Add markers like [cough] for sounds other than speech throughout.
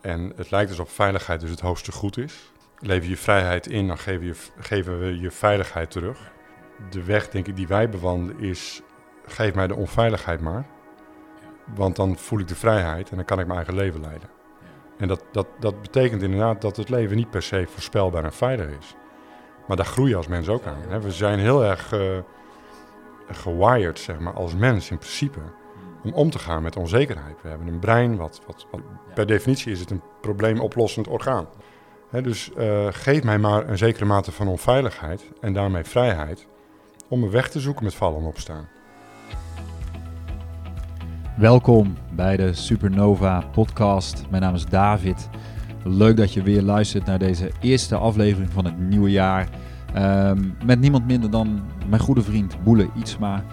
En het lijkt alsof veiligheid dus het hoogste goed is. Lever je vrijheid in, dan geven, je, geven we je veiligheid terug. De weg, denk ik, die wij bewandelen is... geef mij de onveiligheid maar. Want dan voel ik de vrijheid en dan kan ik mijn eigen leven leiden. En dat, dat, dat betekent inderdaad dat het leven niet per se voorspelbaar en veilig is. Maar daar groei je als mens ook aan. Hè. We zijn heel erg uh, gewired, zeg maar, als mens in principe, om om te gaan met onzekerheid. We hebben een brein, wat, wat, wat per definitie is het een probleemoplossend orgaan. Hè, dus uh, geef mij maar een zekere mate van onveiligheid en daarmee vrijheid om een weg te zoeken met vallen en opstaan. Welkom bij de Supernova podcast. Mijn naam is David. Leuk dat je weer luistert naar deze eerste aflevering van het nieuwe jaar. Um, met niemand minder dan mijn goede vriend Boele Ietsma.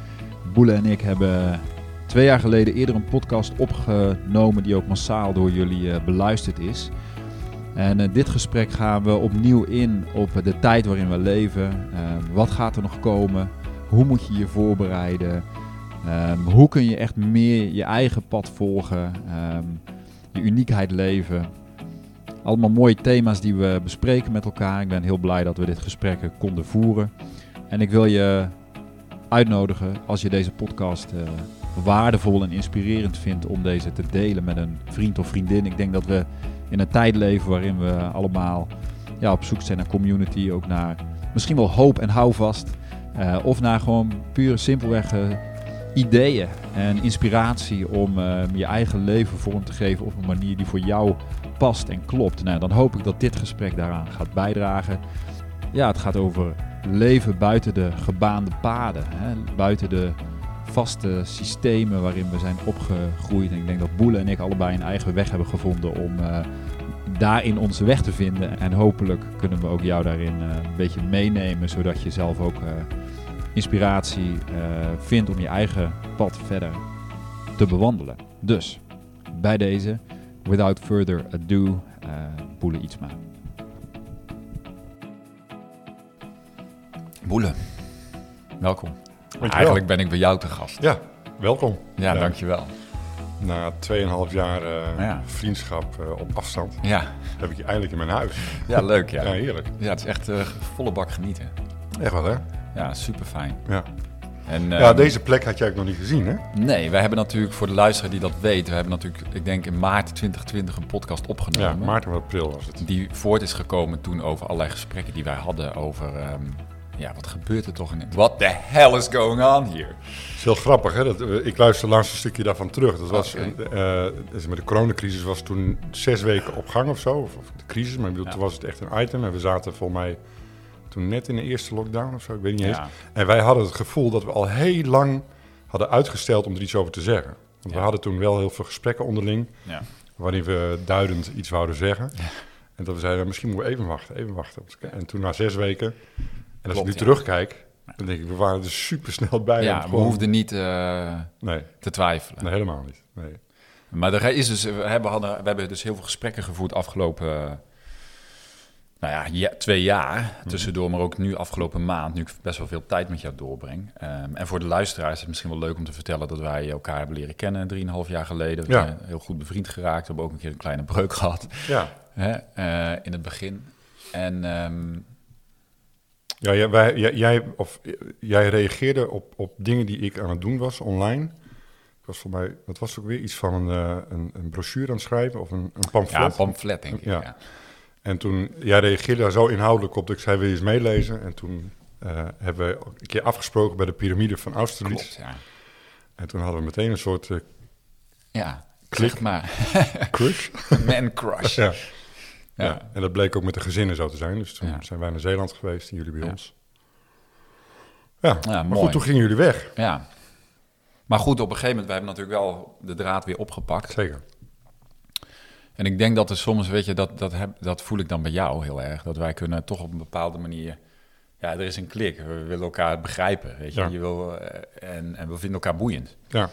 Boele en ik hebben twee jaar geleden eerder een podcast opgenomen die ook massaal door jullie uh, beluisterd is. En uh, dit gesprek gaan we opnieuw in op de tijd waarin we leven. Uh, wat gaat er nog komen? Hoe moet je je voorbereiden? Um, hoe kun je echt meer je eigen pad volgen, um, je uniekheid leven. Allemaal mooie thema's die we bespreken met elkaar. Ik ben heel blij dat we dit gesprek konden voeren. En ik wil je uitnodigen als je deze podcast waardevol en inspirerend vindt om deze te delen met een vriend of vriendin. Ik denk dat we in een tijd leven waarin we allemaal ja, op zoek zijn naar community, ook naar misschien wel hoop en houvast. Uh, of naar gewoon puur simpelweg uh, ideeën en inspiratie om uh, je eigen leven vorm te geven op een manier die voor jou past en klopt. Nou, dan hoop ik dat dit gesprek daaraan gaat bijdragen. Ja, het gaat over leven buiten de gebaande paden, hè, buiten de vaste systemen waarin we zijn opgegroeid. En ik denk dat Boele en ik allebei een eigen weg hebben gevonden om uh, daarin onze weg te vinden. En hopelijk kunnen we ook jou daarin uh, een beetje meenemen, zodat je zelf ook inspiratie uh, vindt om je eigen pad verder te bewandelen. Dus bij deze, without further ado, uh, Boele Ietsma. Boele, welkom. Eigenlijk ben ik bij jou te gast. Ja, welkom. Ja, ja. dankjewel. Na 2,5 jaar uh, ja. vriendschap uh, op afstand ja. heb ik je eindelijk in mijn huis. Ja, leuk ja. [laughs] ja heerlijk. Ja, het is echt uh, volle bak genieten. Echt wel hè? Ja, super fijn. Ja. En, ja, um, deze plek had jij ook nog niet gezien, hè? Nee, wij hebben natuurlijk, voor de luisteraar die dat weet, we hebben natuurlijk, ik denk in maart 2020 een podcast opgenomen. Ja, maart of april was het. Die voort is gekomen toen over allerlei gesprekken die wij hadden over, um, ja, wat gebeurt er toch in What the hell is going on here? Het is heel grappig, hè? Dat, ik luister het laatste stukje daarvan terug. Dat was, okay. uh, met de coronacrisis was toen zes weken op gang of zo, of, of de crisis, maar ik bedoel, ja. toen was het echt een item. En we zaten volgens mij toen net in de eerste lockdown of zo, ik weet niet ja. eens. En wij hadden het gevoel dat we al heel lang hadden uitgesteld om er iets over te zeggen. Want ja. we hadden toen wel heel veel gesprekken onderling, ja. waarin we duidend iets wouden zeggen. En dat we zeiden, misschien moeten we even wachten, even wachten. En toen na zes weken, en als Klopt, ik nu terugkijk, dan denk ik, we waren er super snel bij. Ja, we hoefden niet uh, nee. te twijfelen. Nee, helemaal niet. Nee. Maar er is dus, we, hebben, hadden, we hebben dus heel veel gesprekken gevoerd afgelopen nou ja, ja, twee jaar tussendoor, maar ook nu afgelopen maand, nu ik best wel veel tijd met jou doorbreng. Um, en voor de luisteraars is het misschien wel leuk om te vertellen dat wij elkaar hebben leren kennen drieënhalf jaar geleden. We ja. zijn heel goed bevriend geraakt, we hebben ook een keer een kleine breuk gehad ja. hè, uh, in het begin. En um, ja, jij, wij, jij, of, jij reageerde op, op dingen die ik aan het doen was online. Ik was voor mij, dat was ook weer iets van een, uh, een, een brochure aan het schrijven of een, een pamflet. Ja, een pamflet denk ik, ja. ja. En toen, jij reageerde daar zo inhoudelijk op dat ik zei, wil je eens meelezen? En toen uh, hebben we een keer afgesproken bij de piramide van Austerlitz. Klopt, ja. En toen hadden we meteen een soort... Uh, ja, klik. maar. crush? [laughs] Man crush. ja. Ja. ja. en dat bleek ook met de gezinnen zo te zijn. Dus toen ja. zijn wij naar Zeeland geweest en jullie bij ja. ons. Ja, maar mooi. goed, toen gingen jullie weg. Ja. Maar goed, op een gegeven moment, wij hebben natuurlijk wel de draad weer opgepakt. Zeker. En ik denk dat er soms, weet je, dat, dat, heb, dat voel ik dan bij jou heel erg. Dat wij kunnen toch op een bepaalde manier. Ja, er is een klik. We willen elkaar begrijpen. Weet je, je wil, uh, en, en we vinden elkaar boeiend. Ja.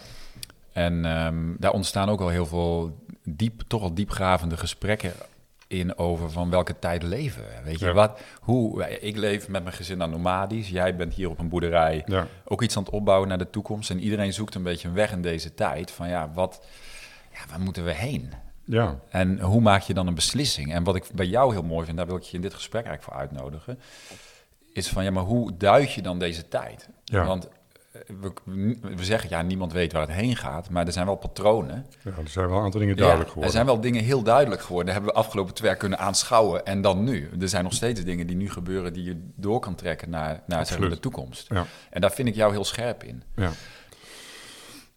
En um, daar ontstaan ook al heel veel diep, toch al diepgravende gesprekken in over van welke tijd leven we. Weet je, ja. wat, hoe, ik leef met mijn gezin aan nomadisch. Jij bent hier op een boerderij ja. ook iets aan het opbouwen naar de toekomst. En iedereen zoekt een beetje een weg in deze tijd. Van ja, wat, ja waar moeten we heen? Ja, En hoe maak je dan een beslissing? En wat ik bij jou heel mooi vind, daar wil ik je in dit gesprek eigenlijk voor uitnodigen, is van ja, maar hoe duid je dan deze tijd? Ja. Want we, we zeggen ja, niemand weet waar het heen gaat, maar er zijn wel patronen. ja, er zijn wel een aantal dingen duidelijk Ja, geworden. Er zijn wel dingen heel duidelijk geworden. Dat hebben we afgelopen twee jaar kunnen aanschouwen. En dan nu. Er zijn nog steeds dingen die nu gebeuren die je door kan trekken naar, naar zeg maar, de toekomst. Ja. En daar vind ik jou heel scherp in. Ja.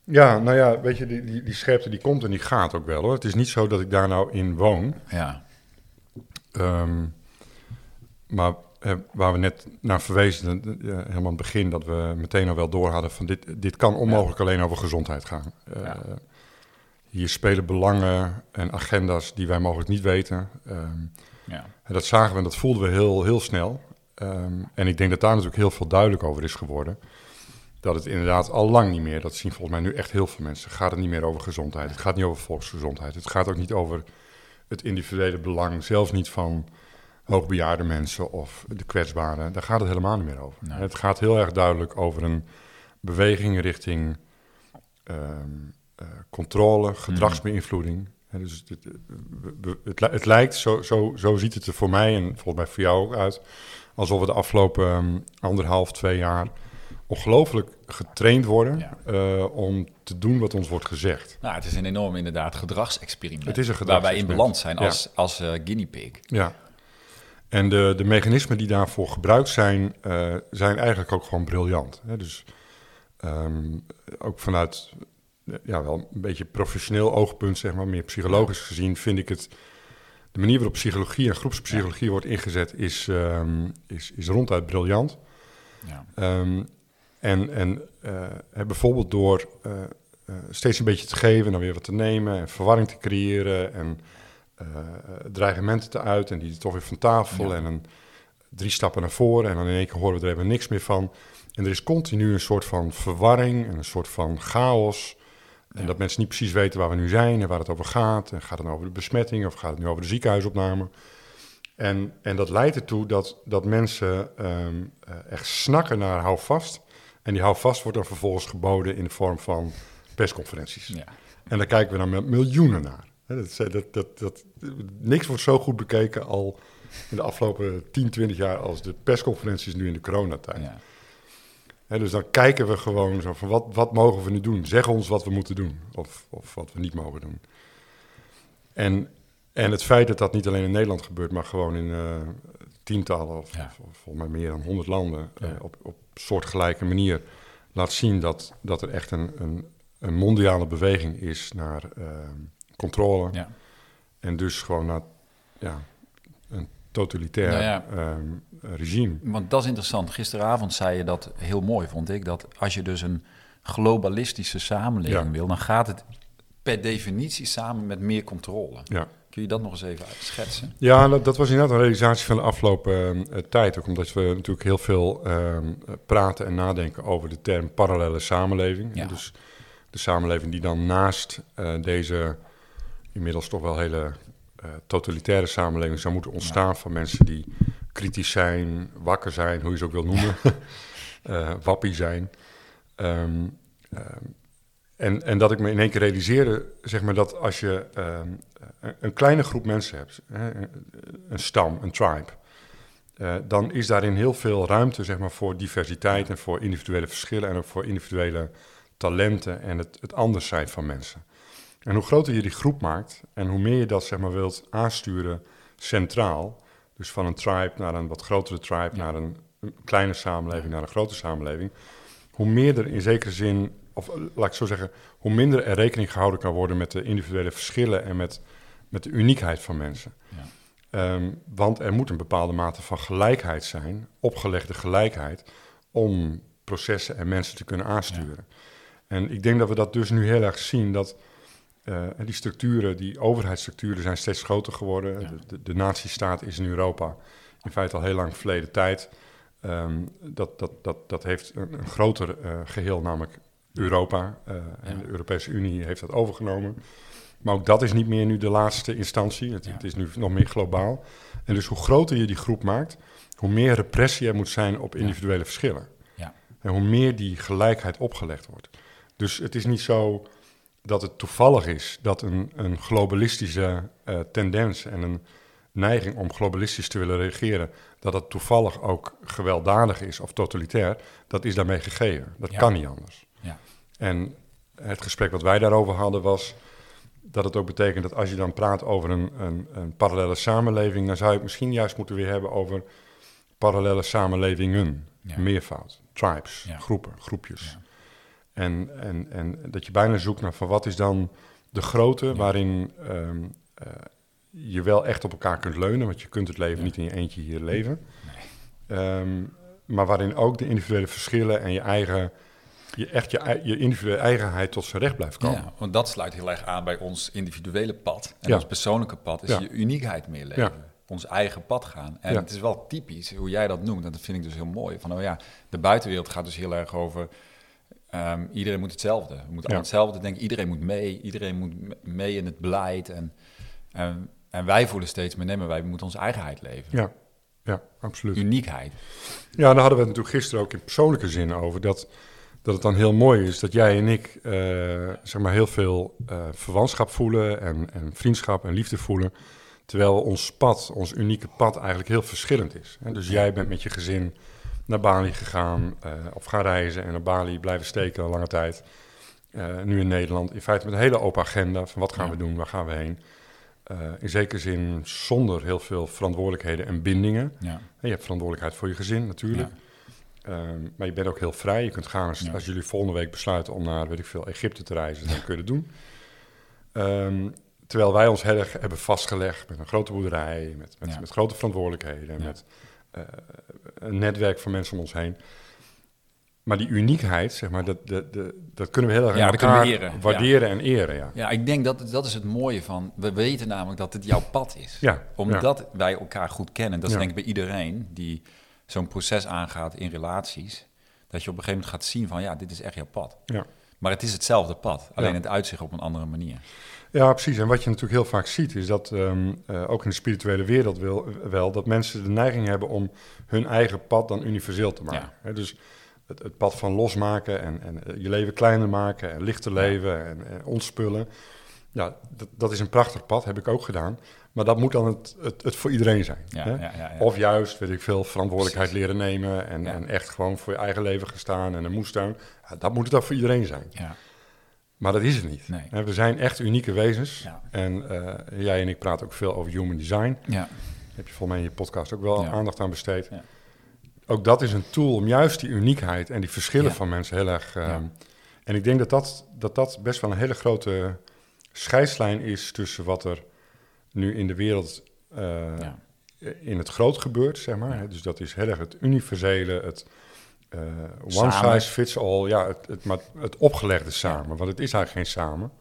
ja, nou ja, weet je, die, die, die scherpte die komt en die gaat ook wel hoor. Het is niet zo dat ik daar nou in woon. Ja, Ehm, maar waar we net naar verwezen, eh, helemaal aan het begin, dat we meteen al wel door hadden van dit, dit kan onmogelijk alleen over gezondheid gaan. Eh, Ja. Hier spelen belangen en agenda's die wij mogelijk niet weten. Ehm, ja. en dat zagen we en dat voelden we heel, heel snel. Ehm, en ik denk dat daar natuurlijk heel veel duidelijk over is geworden. Dat het inderdaad al lang niet meer, dat zien volgens mij nu echt heel veel mensen, gaat het niet meer over gezondheid. Het gaat niet over volksgezondheid. Het gaat ook niet over het individuele belang, zelfs niet van hoogbejaarde mensen of de kwetsbaren. Daar gaat het helemaal niet meer over. Nee. Het gaat heel erg duidelijk over een beweging richting ehm, eh, controle, gedragsbeïnvloeding. Hè, dus het, het, het, li- het lijkt, zo, zo, zo ziet het er voor mij en volgens mij voor jou ook uit, alsof we de afgelopen ehm, anderhalf, twee jaar ongelooflijk getraind worden Ja. eh, om te doen wat ons wordt gezegd. Nou, het is een enorm inderdaad gedragsexperiment. Het is een Waar wij in gedragsexperiment. balans zijn Ja. als, als eh, guinea pig. Ja. En de, de mechanismen die daarvoor gebruikt zijn, eh, zijn eigenlijk ook gewoon briljant. Hè? Dus ehm, ook vanuit ja, wel een beetje professioneel oogpunt, zeg maar, meer psychologisch gezien, vind ik het. De manier waarop psychologie en groepspsychologie wordt ingezet, is, ehm, is, is ronduit briljant. Ja. Ehm, en en eh, bijvoorbeeld door eh, steeds een beetje te geven en dan weer wat te nemen en verwarring te creëren en dreigementen te uiten en die toch weer van tafel Ja. en dan drie stappen naar voren en dan in één keer horen we er even niks meer van. En er is continu een soort van verwarring en een soort van chaos. En Ja. dat mensen niet precies weten waar we nu zijn en waar het over gaat. En gaat het nou over de besmetting of gaat het nu over de ziekenhuisopname? En, en dat leidt ertoe dat, dat mensen ehm, eh, echt snakken naar houvast. En die houvast wordt dan vervolgens geboden in de vorm van persconferenties. Ja. En daar kijken we dan met miljoenen naar. Dat, dat, dat, dat, niks wordt zo goed bekeken al in de afgelopen 10, 20 jaar als de persconferenties nu in de coronatijd. Ja. Dus dan kijken we gewoon zo van wat, wat mogen we nu doen? Zeg ons wat we moeten doen of, of wat we niet mogen doen. En, en het feit dat dat niet alleen in Nederland gebeurt, maar gewoon in eh, tientallen of, Ja. of, of volgens mij meer dan honderd landen Ja. eh, op, op soortgelijke manier laat zien dat, dat er echt een, een, een mondiale beweging is naar eh, controle. Ja. En dus gewoon naar ja, een totalitair Nou ja. ehm, regime. Want dat is interessant. Gisteravond zei je dat heel mooi, vond ik. Dat als je dus een globalistische samenleving Ja. wil, dan gaat het per definitie samen met meer controle. Ja. Kun je dat nog eens even schetsen? Ja, dat, dat was inderdaad een realisatie van de afgelopen eh, tijd. Ook omdat we natuurlijk heel veel ehm, praten en nadenken over de term parallele samenleving. Ja. Dus de samenleving die dan naast eh, deze inmiddels toch wel hele eh, totalitaire samenleving zou moeten ontstaan van mensen die kritisch zijn, wakker zijn, hoe je ze ook wil noemen, [laughs] eh, wappie zijn. Ehm, ehm, en, en dat ik me in één keer realiseerde, zeg maar, dat als je ehm, een, kleine groep mensen hebt, een, een stam, een tribe, eh, dan is daarin heel veel ruimte zeg maar, voor diversiteit en voor individuele verschillen en ook voor individuele talenten en het, het anders zijn van mensen. En hoe groter je die groep maakt en hoe meer je dat zeg maar, wilt aansturen centraal, dus van een tribe naar een wat grotere tribe, Ja. naar een, een kleine samenleving, naar een grote samenleving, hoe meer er in zekere zin, of eh, laat ik zo zeggen, hoe minder er rekening gehouden kan worden met de individuele verschillen en met, met de uniekheid van mensen. Ja. Ehm, want er moet een bepaalde mate van gelijkheid zijn, opgelegde gelijkheid, om processen en mensen te kunnen aansturen. En ik denk dat we dat dus nu heel erg zien, dat eh, die structuren, die overheidsstructuren zijn steeds groter geworden. Ja. De, de, de nazistaat is in Europa in feite al heel lang verleden tijd. Ehm, dat, dat, dat, dat heeft een, een groter eh, geheel, namelijk Europa. eh, En de Europese Unie heeft dat overgenomen. Maar ook dat is niet meer nu de laatste instantie. Het, Ja. het is nu nog meer globaal. En dus hoe groter je die groep maakt, hoe meer repressie er moet zijn op individuele verschillen. Ja. En hoe meer die gelijkheid opgelegd wordt. Dus het is niet zo dat het toevallig is dat een, een globalistische eh, tendens en een neiging om globalistisch te willen reageren, dat het toevallig ook gewelddadig is of totalitair, dat is daarmee gegeven. Dat Ja. kan niet anders. Ja. En het gesprek wat wij daarover hadden was dat het ook betekent dat als je dan praat over een, een, een parallele samenleving, dan zou je het misschien juist moeten weer hebben over parallele samenlevingen, Ja. meervoud, tribes, groepen, groepjes. En, en, en dat je bijna zoekt naar van wat is dan de grootte Ja. waarin ehm, eh, je wel echt op elkaar kunt leunen, want je kunt het leven Ja. niet in je eentje hier leven. Ehm, maar waarin ook de individuele verschillen en je eigen, je, echt je, je individuele eigenheid tot zijn recht blijft komen. Ja, want dat sluit heel erg aan bij ons individuele pad. En Ja. ons persoonlijke pad is Ja. je uniekheid meer leven. Ja. Ons eigen pad gaan. En het is wel typisch hoe jij dat noemt. En dat vind ik dus heel mooi. Van, oh ja, de buitenwereld gaat dus heel erg over... ehm, iedereen moet hetzelfde. We moeten Ja. allemaal hetzelfde denken. Iedereen moet mee. Iedereen moet me- mee in het beleid. En, en, en wij voelen steeds meer... Nee, maar wij moeten onze eigenheid leven. Ja, ja absoluut. Uniekheid. Ja, daar hadden we het natuurlijk gisteren ook in persoonlijke zin over. Dat, dat het dan heel mooi is dat jij en ik eh, zeg maar heel veel eh, verwantschap voelen en, en vriendschap en liefde voelen. Terwijl ons pad, ons unieke pad, eigenlijk heel verschillend is. Dus jij bent met je gezin naar Bali gegaan eh, of gaan reizen en op Bali blijven steken een lange tijd. Eh, nu in Nederland. In feite met een hele open agenda van wat gaan Ja. we doen, waar gaan we heen. Eh, in zekere zin zonder heel veel verantwoordelijkheden en bindingen. Ja. Je hebt verantwoordelijkheid voor je gezin natuurlijk. Ehm, maar je bent ook heel vrij. Je kunt gaan als, Ja. als jullie volgende week besluiten om naar, weet ik veel, Egypte te reizen, dan kun je dat doen. Ehm, terwijl wij ons heel erg hebben vastgelegd met een grote boerderij, met, met, Ja. met grote verantwoordelijkheden, Ja. met een netwerk van mensen om ons heen. Maar die uniekheid, zeg maar, dat, dat, dat, dat kunnen we heel erg Ja, elkaar eren, ja. waarderen en eren. Ja, Ja, ik denk dat dat is het mooie van. We weten namelijk dat het jouw pad is. ja, ja. Omdat wij elkaar goed kennen. Dat is denk ik bij iedereen die zo'n proces aangaat in relaties. Dat je op een gegeven moment gaat zien van ja, dit is echt jouw pad. Ja. Maar het is hetzelfde pad, alleen het uitzicht op een andere manier. Ja, precies. En wat je natuurlijk heel vaak ziet, is dat ehm, eh, ook in de spirituele wereld wil, wel, dat mensen de neiging hebben om hun eigen pad dan universeel te maken. Ja. Dus het, het pad van losmaken en, en eh, je leven kleiner maken en lichter leven en, en ontspullen. Ja, dat, dat is een prachtig pad, heb ik ook gedaan. Maar dat moet dan het, het, het voor iedereen zijn. Ja, hè? ja, ja. Of juist, weet ik veel, verantwoordelijkheid leren nemen en, en echt gewoon voor je eigen leven gaan staan en een moestuin. Dat moet het dan voor iedereen zijn. Maar dat is het niet. Nee. We zijn echt unieke wezens. Ja. En eh, jij en ik praten ook veel over human design. ja. Heb je volgens mij in je podcast ook wel Ja. aandacht aan besteed. Ja. Ook dat is een tool om juist die uniekheid en die verschillen van mensen heel erg... eh, Ja. En ik denk dat dat, dat dat best wel een hele grote scheidslijn is tussen wat er nu in de wereld eh, in het groot gebeurt, zeg maar. Dus dat is heel erg het universele, het eh, one Samen. size fits all, ja, het, het, maar het opgelegde samen. Want het is eigenlijk geen samen.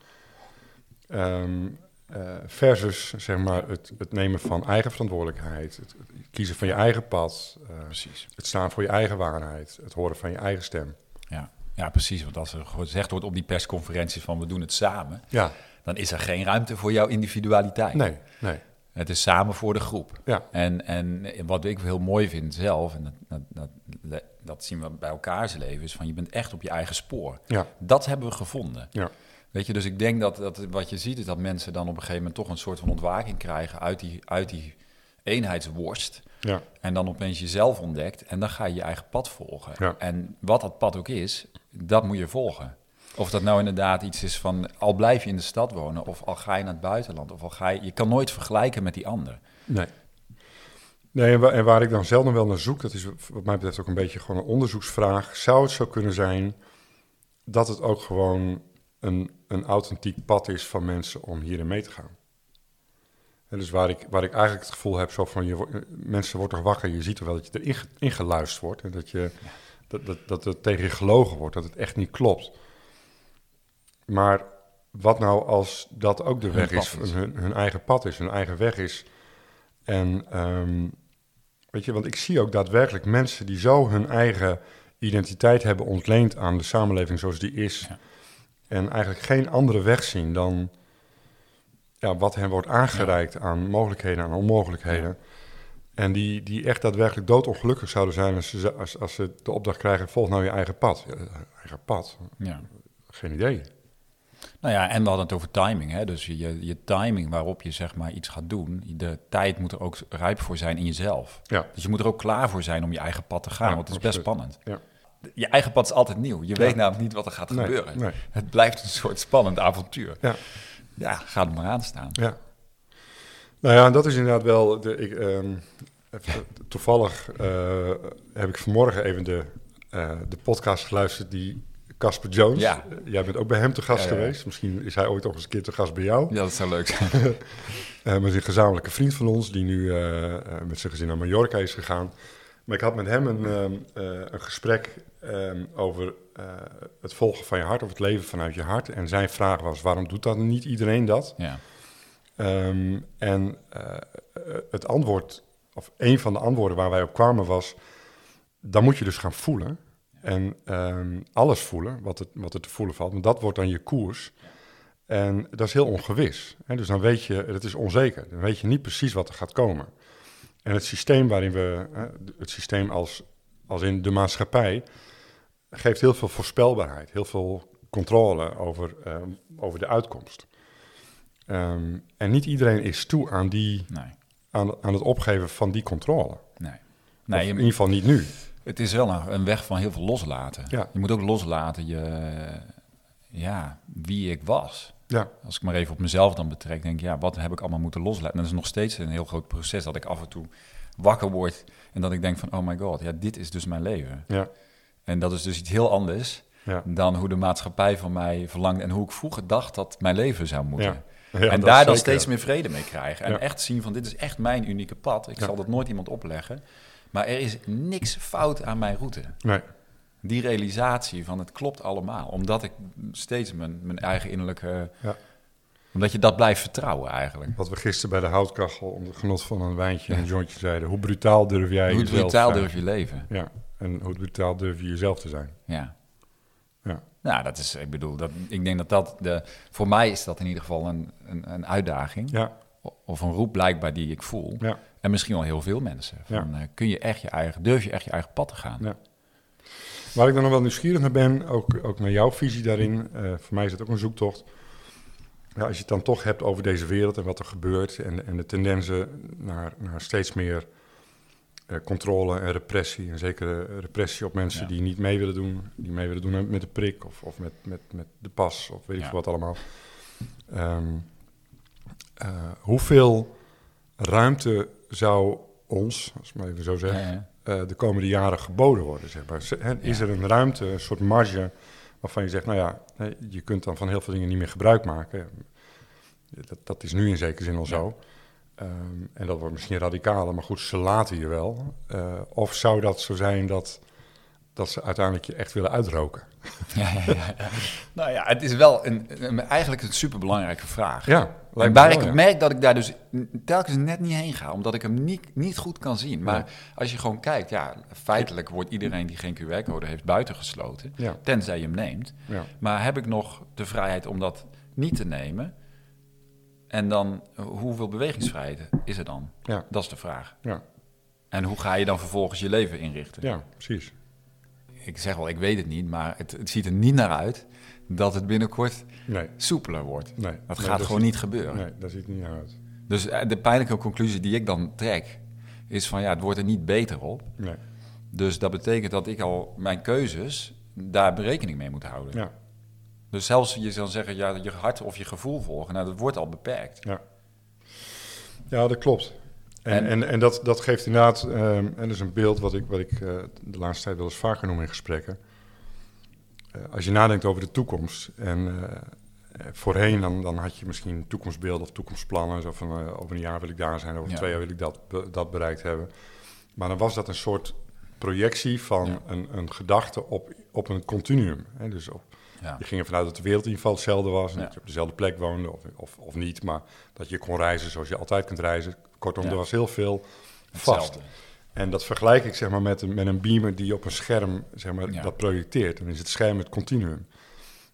Ehm, eh, versus, zeg maar, het, het nemen van eigen verantwoordelijkheid, het, het kiezen van je eigen pad, eh, Precies. het staan voor je eigen waarheid, het horen van je eigen stem. Ja. ja, precies. Want als er gezegd wordt op die persconferenties van we doen het samen, Ja, dan is er geen ruimte voor jouw individualiteit. nee, nee, Het is samen voor de groep. ja, En, en wat ik heel mooi vind zelf, en dat, dat, dat, dat zien we bij elkaars leven, is van je bent echt op je eigen spoor. ja, Dat hebben we gevonden. ja, Weet je, dus ik denk dat, dat wat je ziet is dat mensen dan op een gegeven moment toch een soort van ontwaking krijgen uit die, uit die eenheidsworst. ja, En dan opeens jezelf ontdekt en dan ga je je eigen pad volgen. Ja. En wat dat pad ook is, dat moet je volgen. Of dat nou inderdaad iets is van, al blijf je in de stad wonen, of al ga je naar het buitenland, of al ga je... Je kan nooit vergelijken met die ander. nee. Nee, en waar, en waar ik dan zelf nog wel naar zoek, dat is wat mij betreft ook een beetje gewoon een onderzoeksvraag. Zou het zo kunnen zijn dat het ook gewoon een, een authentiek pad is van mensen om hierin mee te gaan? En dus waar ik, waar ik eigenlijk het gevoel heb, zo van je, mensen worden toch wakker, je ziet toch wel dat je erin ge- ingeluisterd wordt. En dat, je, dat, dat, dat het tegen je gelogen wordt, dat het echt niet klopt. Maar wat nou als dat ook de Hun weg is, is. Hun, hun eigen pad is, hun eigen weg is. En ehm, weet je, want ik zie ook daadwerkelijk mensen die zo hun eigen identiteit hebben ontleend aan de samenleving zoals die is. Ja. En eigenlijk geen andere weg zien dan ja, wat hen wordt aangereikt aan mogelijkheden, aan onmogelijkheden. En die, die echt daadwerkelijk doodongelukkig zouden zijn als ze, als, als ze de opdracht krijgen: volg nou je eigen pad. Ja, eigen pad? Ja. Geen idee. Nou ja, en we hadden het over timing. Hè? Dus je, je timing waarop je zeg maar iets gaat doen, de tijd moet er ook rijp voor zijn in jezelf. Ja. Dus je moet er ook klaar voor zijn om je eigen pad te gaan, Ja, want het is best spannend. Ja. Je eigen pad is altijd nieuw. Je weet namelijk niet wat er gaat Nee, gebeuren. nee. Het blijft een soort spannend avontuur. Ja. Ja, ga er maar aan staan. Ja. Nou ja, dat is inderdaad wel. De, ik, ehm, toevallig eh, heb ik vanmorgen even de, eh, de podcast geluisterd die Casper Jones. Ja. eh, jij bent ook bij hem te gast Ja, ja, ja. geweest. Misschien is hij ooit nog eens een keer te gast bij jou. Ja, dat zou leuk zijn. [laughs] Eh, is een gezamenlijke vriend van ons die nu eh, met zijn gezin naar Mallorca is gegaan. Maar ik had met hem een, ehm, eh, een gesprek ehm, over het volgen van je hart of het leven vanuit je hart. En zijn vraag was: waarom doet dat niet iedereen dat? Ja. Ehm, en het antwoord, of een van de antwoorden waar wij op kwamen was, dan moet je dus gaan voelen. En ehm, alles voelen, wat, het, wat er te voelen valt. Maar dat wordt dan je koers. En dat is heel ongewis. Hè? Dus dan weet je, het is onzeker. Dan weet je niet precies wat er gaat komen. En het systeem waarin we, hè, het systeem als, als in de maatschappij, geeft heel veel voorspelbaarheid, heel veel controle over, ehm, over de uitkomst. Ehm, en niet iedereen is toe aan, die, Nee. aan, aan het opgeven van die controle. Nee. Nee, in ieder geval niet nu. Het is wel een, een weg van heel veel loslaten. Ja. Je moet ook loslaten je, ja, wie ik was. Ja, Als ik maar even op mezelf dan betrek, denk ik, ja, wat heb ik allemaal moeten loslaten? En dat is nog steeds een heel groot proces dat ik af en toe wakker word en dat ik denk van, oh my god, ja, dit is dus mijn leven. ja, En dat is dus iets heel anders ja. dan hoe de maatschappij van mij verlangt en hoe ik vroeger dacht dat mijn leven zou moeten. Ja. En daar dan zeker. steeds meer vrede mee krijgen. En echt zien van dit is echt mijn unieke pad. Ik zal dat nooit iemand opleggen. Maar er is niks fout aan mijn route. Nee, Die realisatie van het klopt allemaal. Omdat ik steeds mijn, mijn eigen innerlijke... Ja. Omdat je dat blijft vertrouwen eigenlijk. wat we gisteren bij de houtkachel onder genot van een wijntje en een jointje zeiden. Hoe brutaal durf jij Hoe jezelf brutaal te zijn? durf je leven? Ja, en hoe brutaal durf je jezelf te zijn? Ja. Ja, Nou, dat is, ik bedoel, dat, ik denk dat dat, de, voor mij is dat in ieder geval een, een, een uitdaging. ja, Of een roep blijkbaar die ik voel. ja. En misschien wel heel veel mensen. Van, eh, kun je echt je eigen, durf je echt je eigen pad te gaan? Ja. Waar ik dan nog wel nieuwsgierig naar ben, ook, ook naar jouw visie daarin. eh, voor mij is het ook een zoektocht. Ja, als je het dan toch hebt over deze wereld en wat er gebeurt en, en de tendensen naar, naar steeds meer eh, controle en repressie. En zeker repressie op mensen Ja. die niet mee willen doen, die mee willen doen met de prik of, of met, met, met de pas of weet ik veel wat allemaal. Eh, hoeveel ruimte zou ons, als ik maar even zo zeg, Ja, ja. eh, de komende jaren geboden worden? Zeg maar. Is er een ruimte, een soort marge waarvan je zegt, nou ja, je kunt dan van heel veel dingen niet meer gebruik maken. Dat, dat is nu in zekere zin al zo. Ehm, en dat wordt misschien radicaler, maar goed, ze laten je wel. Eh, of zou dat zo zijn dat, dat ze uiteindelijk je echt willen uitroken? Ja, ja, ja. Nou ja, het is wel een, een- eigenlijk een superbelangrijke vraag. Ja, lijkt waar wel, ik ja. merk dat ik daar dus telkens net niet heen ga, omdat ik hem niet, niet goed kan zien. Maar als je gewoon kijkt, ja, feitelijk wordt iedereen die geen QR-code heeft buitengesloten, Ja, tenzij je hem neemt. ja, Maar heb ik nog de vrijheid om dat niet te nemen? En dan, hoeveel bewegingsvrijheid is er dan? ja, Dat is de vraag. ja, En hoe ga je dan vervolgens je leven inrichten? ja, precies. Ik zeg wel, ik weet het niet, maar het, het ziet er niet naar uit dat het binnenkort Nee, soepeler wordt. nee. Dat nee, gaat gewoon ziet- niet gebeuren. Nee, daar ziet niet uit. Dus eh, de pijnlijke conclusie die ik dan trek, is van ja, het wordt er niet beter op. Nee, Dus dat betekent dat ik al mijn keuzes daar rekening mee moet houden. ja, Dus zelfs je zou zeggen, ja, je hart of je gevoel volgen, nou, dat wordt al beperkt. ja. Ja, dat klopt. En, En- en, en, dat, dat geeft inderdaad, ehm, en dat is een beeld wat ik, wat ik eh, de laatste tijd wel eens vaker noem in gesprekken. Eh, als je nadenkt over de toekomst en eh, eh, voorheen dan, dan had je misschien toekomstbeelden of toekomstplannen. Zo van over een jaar wil ik daar zijn, over Ja. twee jaar wil ik dat, dat bereikt hebben. Maar dan was dat een soort projectie van Ja. een, een gedachte op, op een continuum. Hè? Dus op, Ja. je ging ervan uit dat de wereld in ieder geval hetzelfde was. En Ja. dat je op dezelfde plek woonde of, of, of niet. Maar dat je kon reizen zoals je altijd kunt reizen. Kortom, er was heel veel vast. Hetzelfde. En dat vergelijk ik zeg maar, met, een, met een beamer die op een scherm zeg maar, Ja. dat projecteert. Dan is het scherm het continuum.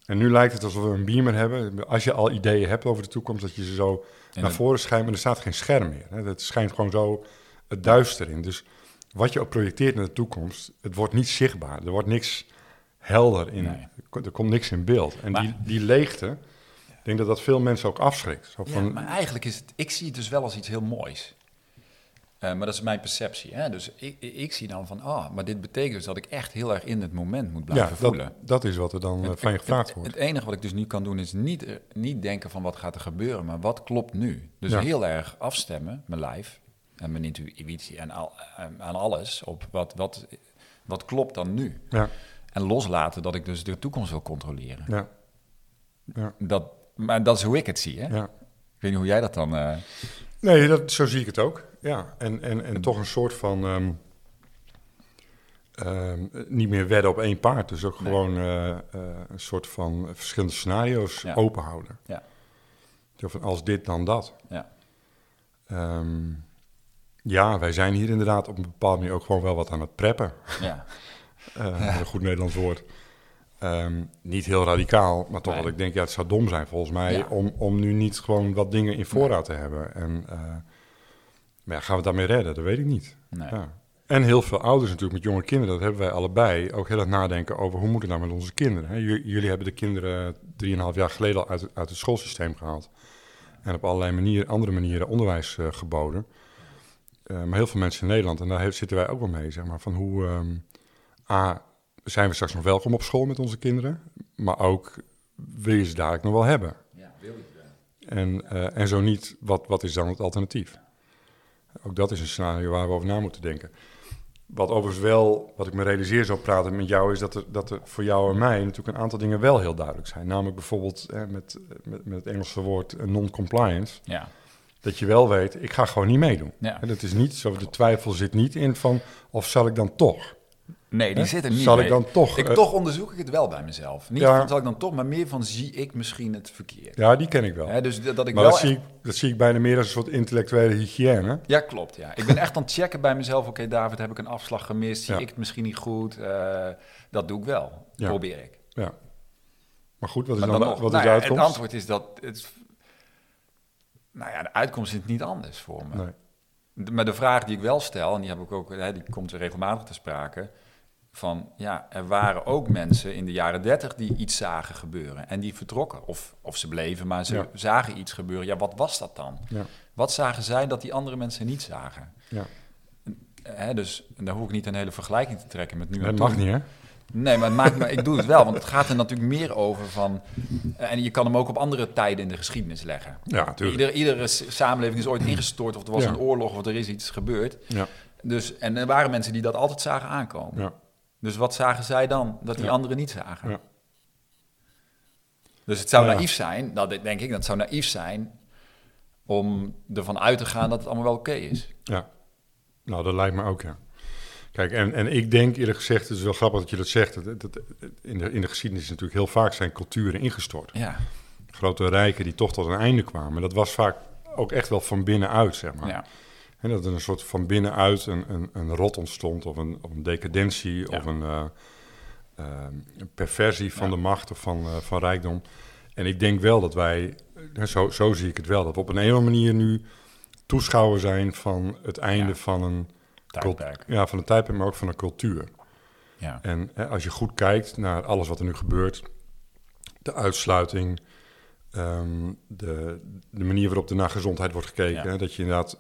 En nu lijkt het alsof we een beamer hebben. Als je al ideeën hebt over de toekomst, dat je ze zo En naar voren schijnt, maar er staat geen scherm meer. Hè. Het schijnt gewoon zo het duister in. Dus wat je ook projecteert naar de toekomst, het wordt niet zichtbaar. Er wordt niks helder in. Nee. Er komt niks in beeld. En Maar- die, die leegte, Ik denk dat dat veel mensen ook afschrikt. Zo Ja, van, maar eigenlijk is het, ik zie het dus wel als iets heel moois. Eh, maar dat is mijn perceptie. Hè? Dus ik, ik, zie dan van, ah, maar dit betekent dus dat ik echt heel erg in het moment moet blijven ja, voelen. dat, dat is wat er dan eh, Het- van je gevraagd het, wordt. Het enige wat ik dus nu kan doen is niet, eh, niet denken van wat gaat er gebeuren, maar wat klopt nu. Dus Ja. heel erg afstemmen, mijn lijf en mijn intuïtie en al, aan alles op wat, wat, wat klopt dan nu. Ja, En loslaten dat ik dus de toekomst wil controleren. ja, ja, Dat, maar dat is hoe ik het zie. Hè? ja. Ik weet niet hoe jij dat dan... Nee, dat, zo zie ik het ook. Ja, en, en, en toch een soort van... ehm, ehm, niet meer wedden op één paard. Dus ook Nee. gewoon eh, eh, een soort van verschillende scenario's Ja. open houden. Ja. Zo van als dit, dan dat. Ja. Ehm, ja, wij zijn hier inderdaad op een bepaalde manier ook gewoon wel wat aan het preppen. ja. [laughs] Eh, Een goed Nederlands woord. Niet heel radicaal, maar toch Nee. wat ik denk, ja, het zou dom zijn volgens mij Ja. om, om nu niet gewoon wat dingen in voorraad te hebben. En maar ja, gaan we daarmee redden? Dat weet ik niet. Nee. Ja. En heel veel ouders natuurlijk met jonge kinderen, dat hebben wij allebei, ook heel erg nadenken over hoe moet het nou met onze kinderen. Hè? Jullie hebben de kinderen drieënhalf jaar geleden al uit, uit het schoolsysteem gehaald. En op allerlei manieren, andere manieren onderwijs eh, geboden. Eh, maar heel veel mensen in Nederland, en daar heeft- zitten wij ook wel mee, zeg maar, van hoe... ehm, A, zijn we straks nog welkom op school met onze kinderen? Maar ook, wil je ze ook nog wel hebben? Ja, wil je wel. En, eh, en zo niet, wat, wat is dan het alternatief? Ook dat is een scenario waar we over na moeten denken. Wat overigens wel, wat ik me realiseer zo praten met jou, is dat er, dat er voor jou en mij natuurlijk een aantal dingen wel heel duidelijk zijn. Namelijk bijvoorbeeld eh, met, met, met het Engelse woord eh, non-compliance. Ja. Dat je wel weet, ik ga gewoon niet meedoen. Ja. En dat is niet zo, de twijfel zit niet in van, of zal ik dan toch? Nee, die Hè? zit er niet Zal mee. ik dan toch? Ik, eh, toch onderzoek ik het wel bij mezelf. Niet Ja. van zal ik dan toch, maar meer van zie ik misschien het verkeerd. Ja, die ken ik wel. Hè, dus dat dat ik maar wel dat, zie ik, dat zie ik bijna meer als een soort intellectuele hygiëne. Ja, klopt. Ja. Ik ben echt aan het checken bij mezelf. Oké, David, heb ik een afslag gemist? Zie Ja. ik het misschien niet goed? Eh, dat doe ik wel. Ja. Probeer ik. Ja. Maar goed, wat is Maar dan, dan de- nog, wat nou is de ja, uitkomst? het antwoord is dat... Het, nou ja, de uitkomst is niet anders voor me. Nee. De- Maar de vraag die ik wel stel, en die, heb ik ook, hè, die komt regelmatig te sprake... van ja, er waren ook mensen in de jaren dertig die iets zagen gebeuren... en die vertrokken. Of, of ze bleven, maar ze Ja. zagen iets gebeuren. Ja, wat was dat dan? Ja. Wat zagen zij dat die andere mensen niet zagen? Ja. Hè, dus daar hoef ik niet een hele vergelijking te trekken met nu Dat mag niet, hè? Nee, maar het maakt me, ik doe het wel, want het gaat er natuurlijk meer over van... eh, En je kan hem ook op andere tijden in de geschiedenis leggen. Ja, natuurlijk. Ieder, iedere samenleving is ooit ingestort, of er was Ja. een oorlog, of er is iets gebeurd. Ja. Dus, en er waren mensen die dat altijd zagen aankomen. Ja. Dus wat zagen zij dan dat die Ja. anderen niet zagen? Ja. Dus het zou Ja. naïef zijn, dat denk ik, dat zou naïef zijn... om ervan uit te gaan dat het allemaal wel oké is. Ja. Nou, dat lijkt me ook, ja. Kijk, en, en ik denk eerlijk gezegd, het is wel grappig dat je dat zegt. Dat, dat, in, de, in de geschiedenis is natuurlijk heel vaak zijn culturen ingestort. Ja, Grote rijken die toch tot een einde kwamen. Dat was vaak ook echt wel van binnenuit, zeg maar. ja. En dat er een soort van binnenuit een, een, een rot ontstond, of een, of een decadentie, Ja. of een, eh, een perversie van Ja. de macht of van, eh, van rijkdom. En ik denk wel dat wij, zo, zo zie ik het wel, dat we op een andere manier nu toeschouwer zijn van het einde Ja. van een Tijdperk. ja, van een tijdperk, maar ook van een cultuur. Ja. En hè, als je goed kijkt naar alles wat er nu gebeurt, de uitsluiting, ehm, de, de manier waarop er naar gezondheid wordt gekeken, Ja. hè, dat je inderdaad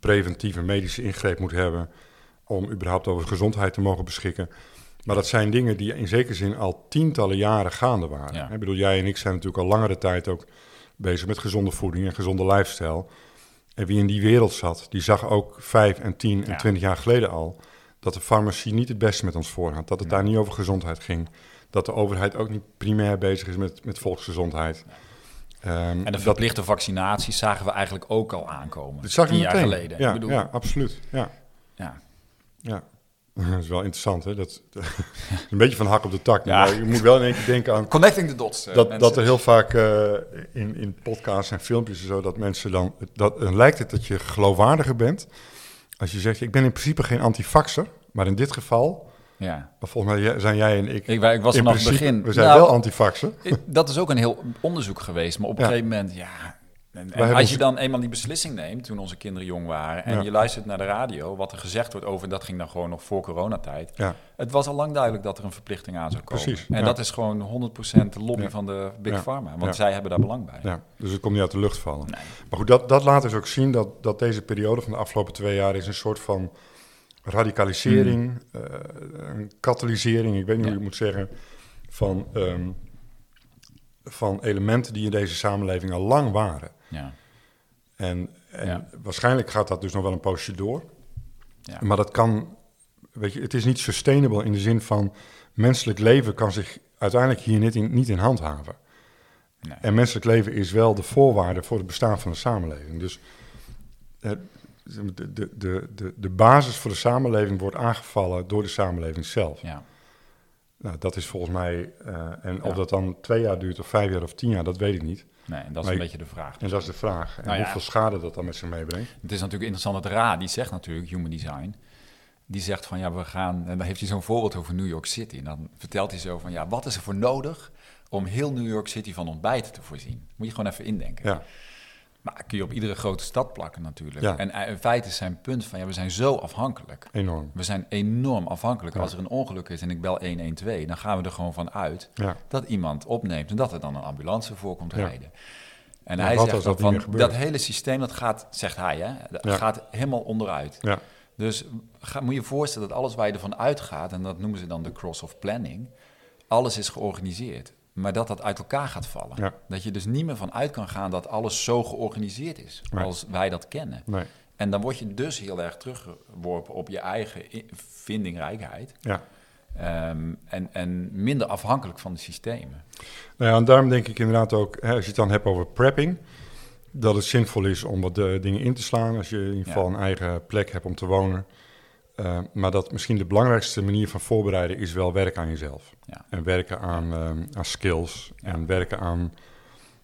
preventieve medische ingreep moet hebben om überhaupt over gezondheid te mogen beschikken. Maar dat zijn dingen die in zekere zin al tientallen jaren gaande waren. Ja. Ik bedoel, jij en ik zijn natuurlijk al langere tijd ook bezig met gezonde voeding en gezonde lifestyle. En wie in die wereld zat, die zag ook vijf en tien en Ja. twintig jaar geleden al dat de farmacie niet het beste met ons voor had. Dat het daar niet over gezondheid ging. Dat de overheid ook niet primair bezig is met, met volksgezondheid. Ehm, En de dat, verplichte vaccinaties zagen we eigenlijk ook al aankomen. dat zag je tien jaar meteen. geleden. Ja, Ik bedoel, ja absoluut. Ja, ja. ja. [laughs] Dat is wel interessant, hè? Dat, dat is [laughs] een beetje van hak op de tak. Ja. Maar je moet wel in één keer denken aan [laughs] Connecting the dots. eh, dat, mensen. dat er heel vaak eh, in, in podcasts en filmpjes en zo, dat mensen dan, dat, dan lijkt het dat je geloofwaardiger bent. Als je zegt, ik ben in principe geen antifaxer, maar in dit geval, Ja. maar volgens mij zijn jij en ik, Ik, wij- ik was vanaf het begin... we zijn Nou, wel antifaxer. [laughs] ik- Dat is ook een heel onderzoek geweest. Maar op een Ja. gegeven moment, ja... En, als je dan eenmaal die beslissing neemt, toen onze kinderen jong waren, en Ja. je luistert naar de radio, wat er gezegd wordt over, dat ging dan gewoon nog voor coronatijd. Ja, Het was al lang duidelijk dat er een verplichting aan zou komen. Precies, En ja. dat is gewoon 100% de lobby van de Big. Pharma, want zij hebben daar belang bij. dus het komt niet uit de lucht vallen. Nee. Maar goed, dat, dat laat dus ook zien dat, dat deze periode van de afgelopen twee jaar is een soort van radicalisering, eh, een katalysering, ik weet niet Ja. hoe je moet zeggen, van, ehm, van elementen die in deze samenleving al lang waren. Ja. En, en Ja. waarschijnlijk gaat dat dus nog wel een poosje door. Ja. Maar dat kan, weet je, het is niet sustainable in de zin van menselijk leven kan zich uiteindelijk hier niet in, niet in handhaven. Nee. En menselijk leven is wel de voorwaarde voor het bestaan van de samenleving. Dus eh, de, de, de, de, basis voor de samenleving wordt aangevallen door de samenleving zelf. Ja. Nou, dat is volgens mij, eh, en Ja. of dat dan twee jaar duurt of vijf jaar of tien jaar, dat weet ik niet. Nee, en dat is Maar een ik- beetje de vraag. En dat is de vraag. En Nou ja. hoeveel schade dat dan met zich meebrengt. Het is natuurlijk interessant dat Ra, die zegt natuurlijk, Human Design, die zegt van ja, we gaan, en dan heeft hij zo'n voorbeeld over New York City. En dan vertelt hij zo van ja, wat is er voor nodig om heel New York City van ontbijten te voorzien? Moet je gewoon even indenken. Ja, Maar kun je op iedere grote stad plakken natuurlijk. Ja. En eh, in feite is zijn punt van ja, we zijn zo afhankelijk. enorm. We zijn enorm afhankelijk. Ja. Als er een ongeluk is en ik bel 112, dan gaan we er gewoon van uit Ja, dat iemand opneemt en dat er dan een ambulance voor komt rijden. En hij zegt dat van dat hele systeem dat gaat, zegt hij, hè, dat gaat helemaal onderuit. ja, Dus ga, moet je je voorstellen dat alles waar je ervan uitgaat, en dat noemen ze dan de cross of planning, alles is georganiseerd. Maar dat dat uit elkaar gaat vallen. Ja. Dat je dus niet meer van uit kan gaan dat alles zo georganiseerd is, Nee. als wij dat kennen. nee, En dan word je dus heel erg teruggeworpen op je eigen vindingrijkheid. ja. Ehm, en, en minder afhankelijk van de systemen. Nou ja, en daarom denk ik inderdaad ook, hè, als je het dan hebt over prepping, dat het zinvol is om wat eh, dingen in te slaan. Als je in ieder geval Ja. een eigen plek hebt om te wonen. Eh, maar dat misschien de belangrijkste manier van voorbereiden is wel werken aan jezelf. Ja. En werken aan, ehm, aan skills Ja. en werken aan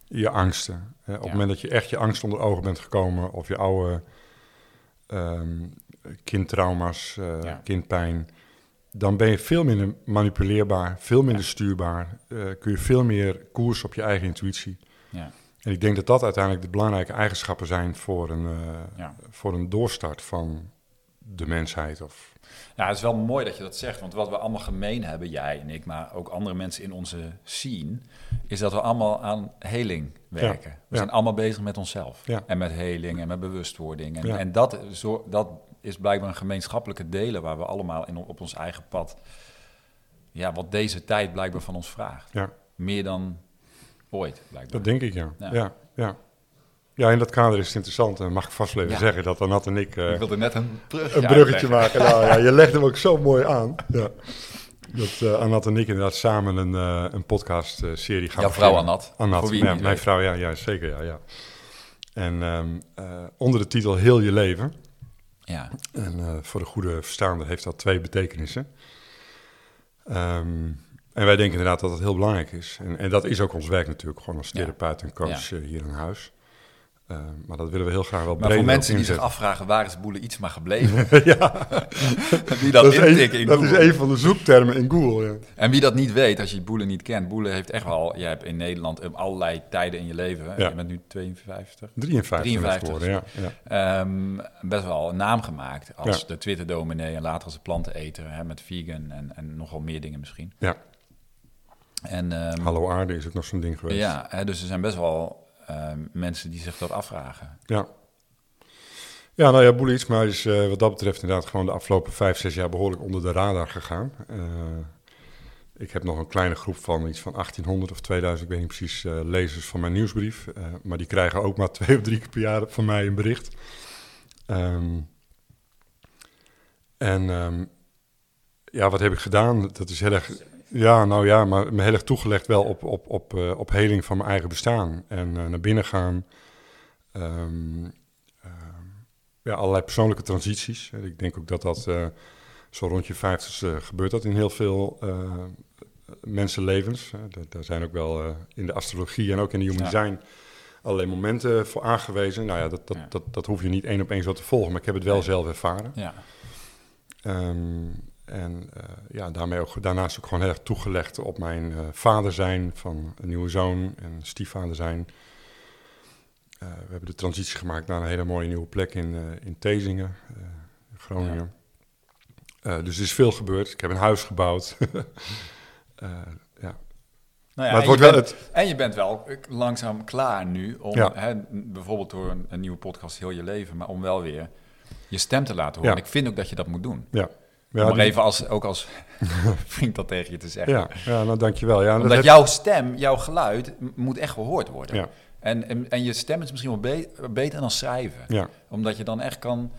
je angsten. Hè, op het moment dat je echt je angst onder ogen bent gekomen of je oude ehm, kindtrauma's, eh, kindpijn, dan ben je veel minder manipuleerbaar, veel minder stuurbaar. eh, kun je veel meer koers op je eigen intuïtie. Ja. En ik denk dat dat uiteindelijk de belangrijke eigenschappen zijn voor een, eh, voor een doorstart van de mensheid. Of, Ja, het is wel mooi dat je dat zegt, want wat we allemaal gemeen hebben, jij en ik, maar ook andere mensen in onze scene, is dat we allemaal aan heling werken. we ja. zijn allemaal bezig met onszelf. Ja. En met heling en met bewustwording. En, en dat, zo, dat is blijkbaar een gemeenschappelijke delen waar we allemaal in, op ons eigen pad, ja, wat deze tijd blijkbaar van ons vraagt. ja, Meer dan ooit, blijkbaar. dat denk ik, ja. Ja. ja. Ja, ja. in dat kader is het interessant. En mag ik vast wel even Ja. zeggen dat Anat en ik eh, ik wilde net een een bruggetje maken. Nou, ja, je legt hem ook zo mooi aan. Ja. Dat eh Anat en ik inderdaad samen een, eh een podcast-serie gaan Jouw vrouw voor wie ja, het niet mijn weet. vrouw, ja, ja, zeker, ja, ja. En ehm, eh, onder de titel Heel je leven. Ja, En voor de goede verstaander heeft dat twee betekenissen. Ehm, en wij denken inderdaad dat dat heel belangrijk is. En, en dat is ook ons werk natuurlijk, gewoon als Ja. therapeut en coach hier in huis. Ehm, maar dat willen we heel graag wel maar voor mensen die zich afvragen waar is Boele iets maar gebleven, [laughs] ja, [laughs] wie dat, dat, is, intikken een, in dat is een van de zoektermen in Google. Ja. En wie dat niet weet, als je Boele niet kent, Boele heeft echt wel, je hebt in Nederland eh, allerlei tijden in je leven, Ja. je bent nu 52, 53, 53, geworden, ja. ehm, best wel een naam gemaakt als de Twitter-dominee en later als de planteneter, hè, met vegan en, en nogal meer dingen misschien. Ja. En, ehm, Hallo aarde is ook nog zo'n ding geweest. Ja, hè, dus er zijn best wel mensen die zich dat afvragen. Ja. Ja, nou ja, Ietsma is eh, wat dat betreft inderdaad gewoon de afgelopen vijf, zes jaar behoorlijk onder de radar gegaan. Eh, ik heb nog een kleine groep van iets van 1800 of 2000, ik weet niet precies, eh, lezers van mijn nieuwsbrief. Maar die krijgen ook maar [laughs] twee of drie keer per jaar van mij een bericht. Ehm, en ehm, ja, wat heb ik gedaan? Dat is heel erg, ja, nou ja, maar me heel erg toegelegd wel op, op, op, eh, op heling van mijn eigen bestaan. En eh, naar binnen gaan. Ehm, ehm, ja, allerlei persoonlijke transities. En Ik denk ook dat dat eh, zo rond je vijftigste gebeurt dat in heel veel mensenlevens. Daar, zijn ook wel in de astrologie en ook in de human Ja. design allerlei momenten voor aangewezen. Nou ja, dat, dat, Ja. Dat, dat hoef je niet één op één zo te volgen, maar ik heb het wel zelf ervaren. Ja, Ehm, en eh, ja, daarmee ook, daarnaast ook gewoon heel erg toegelegd op mijn eh, vader zijn van een nieuwe zoon en stiefvader zijn. we hebben de transitie gemaakt naar een hele mooie nieuwe plek in, in Tezingen, Groningen. dus er is veel gebeurd. Ik heb een huis gebouwd. [laughs] ja. Nou ja, maar het wordt wel het... en je bent wel langzaam klaar nu om, hè, bijvoorbeeld door een, een, nieuwe podcast heel je leven, maar om wel weer je stem te laten horen. En ik vind ook dat je dat moet doen. Ja. Ja, maar even als, ook als [laughs] vriend dat tegen je te zeggen. Ja, ja nou dankjewel. Ja, Omdat jouw stem, jouw geluid moet echt gehoord worden. Ja. En, en, en je stem is misschien wel beter dan schrijven. Ja. Omdat je dan echt kan...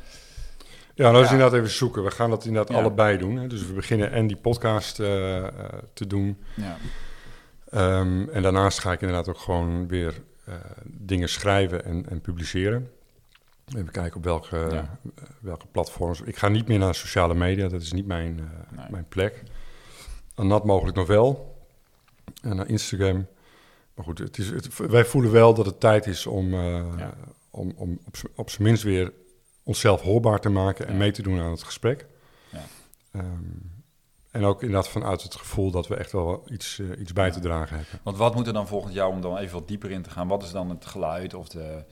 Ja, nou is inderdaad even zoeken. We gaan dat inderdaad allebei doen. Hè. Dus we beginnen en die podcast uh, uh, te doen. Ja. Um, en daarnaast ga ik inderdaad ook gewoon weer uh, dingen schrijven en, en publiceren. Even kijken op welke, ja. welke platforms. Ik ga niet meer naar sociale media, dat is niet mijn, nee. mijn plek. En dat mogelijk nog wel. En naar Instagram. Maar goed, het is, het, wij voelen wel dat het tijd is om, ja. om, om op, op zijn minst weer onszelf hoorbaar te maken en mee te doen aan het gesprek. Um, en ook inderdaad vanuit het gevoel dat we echt wel iets, uh, iets bij te dragen hebben. Want wat moet er dan volgens jou, om dan even wat dieper in te gaan, wat is dan het geluid of de,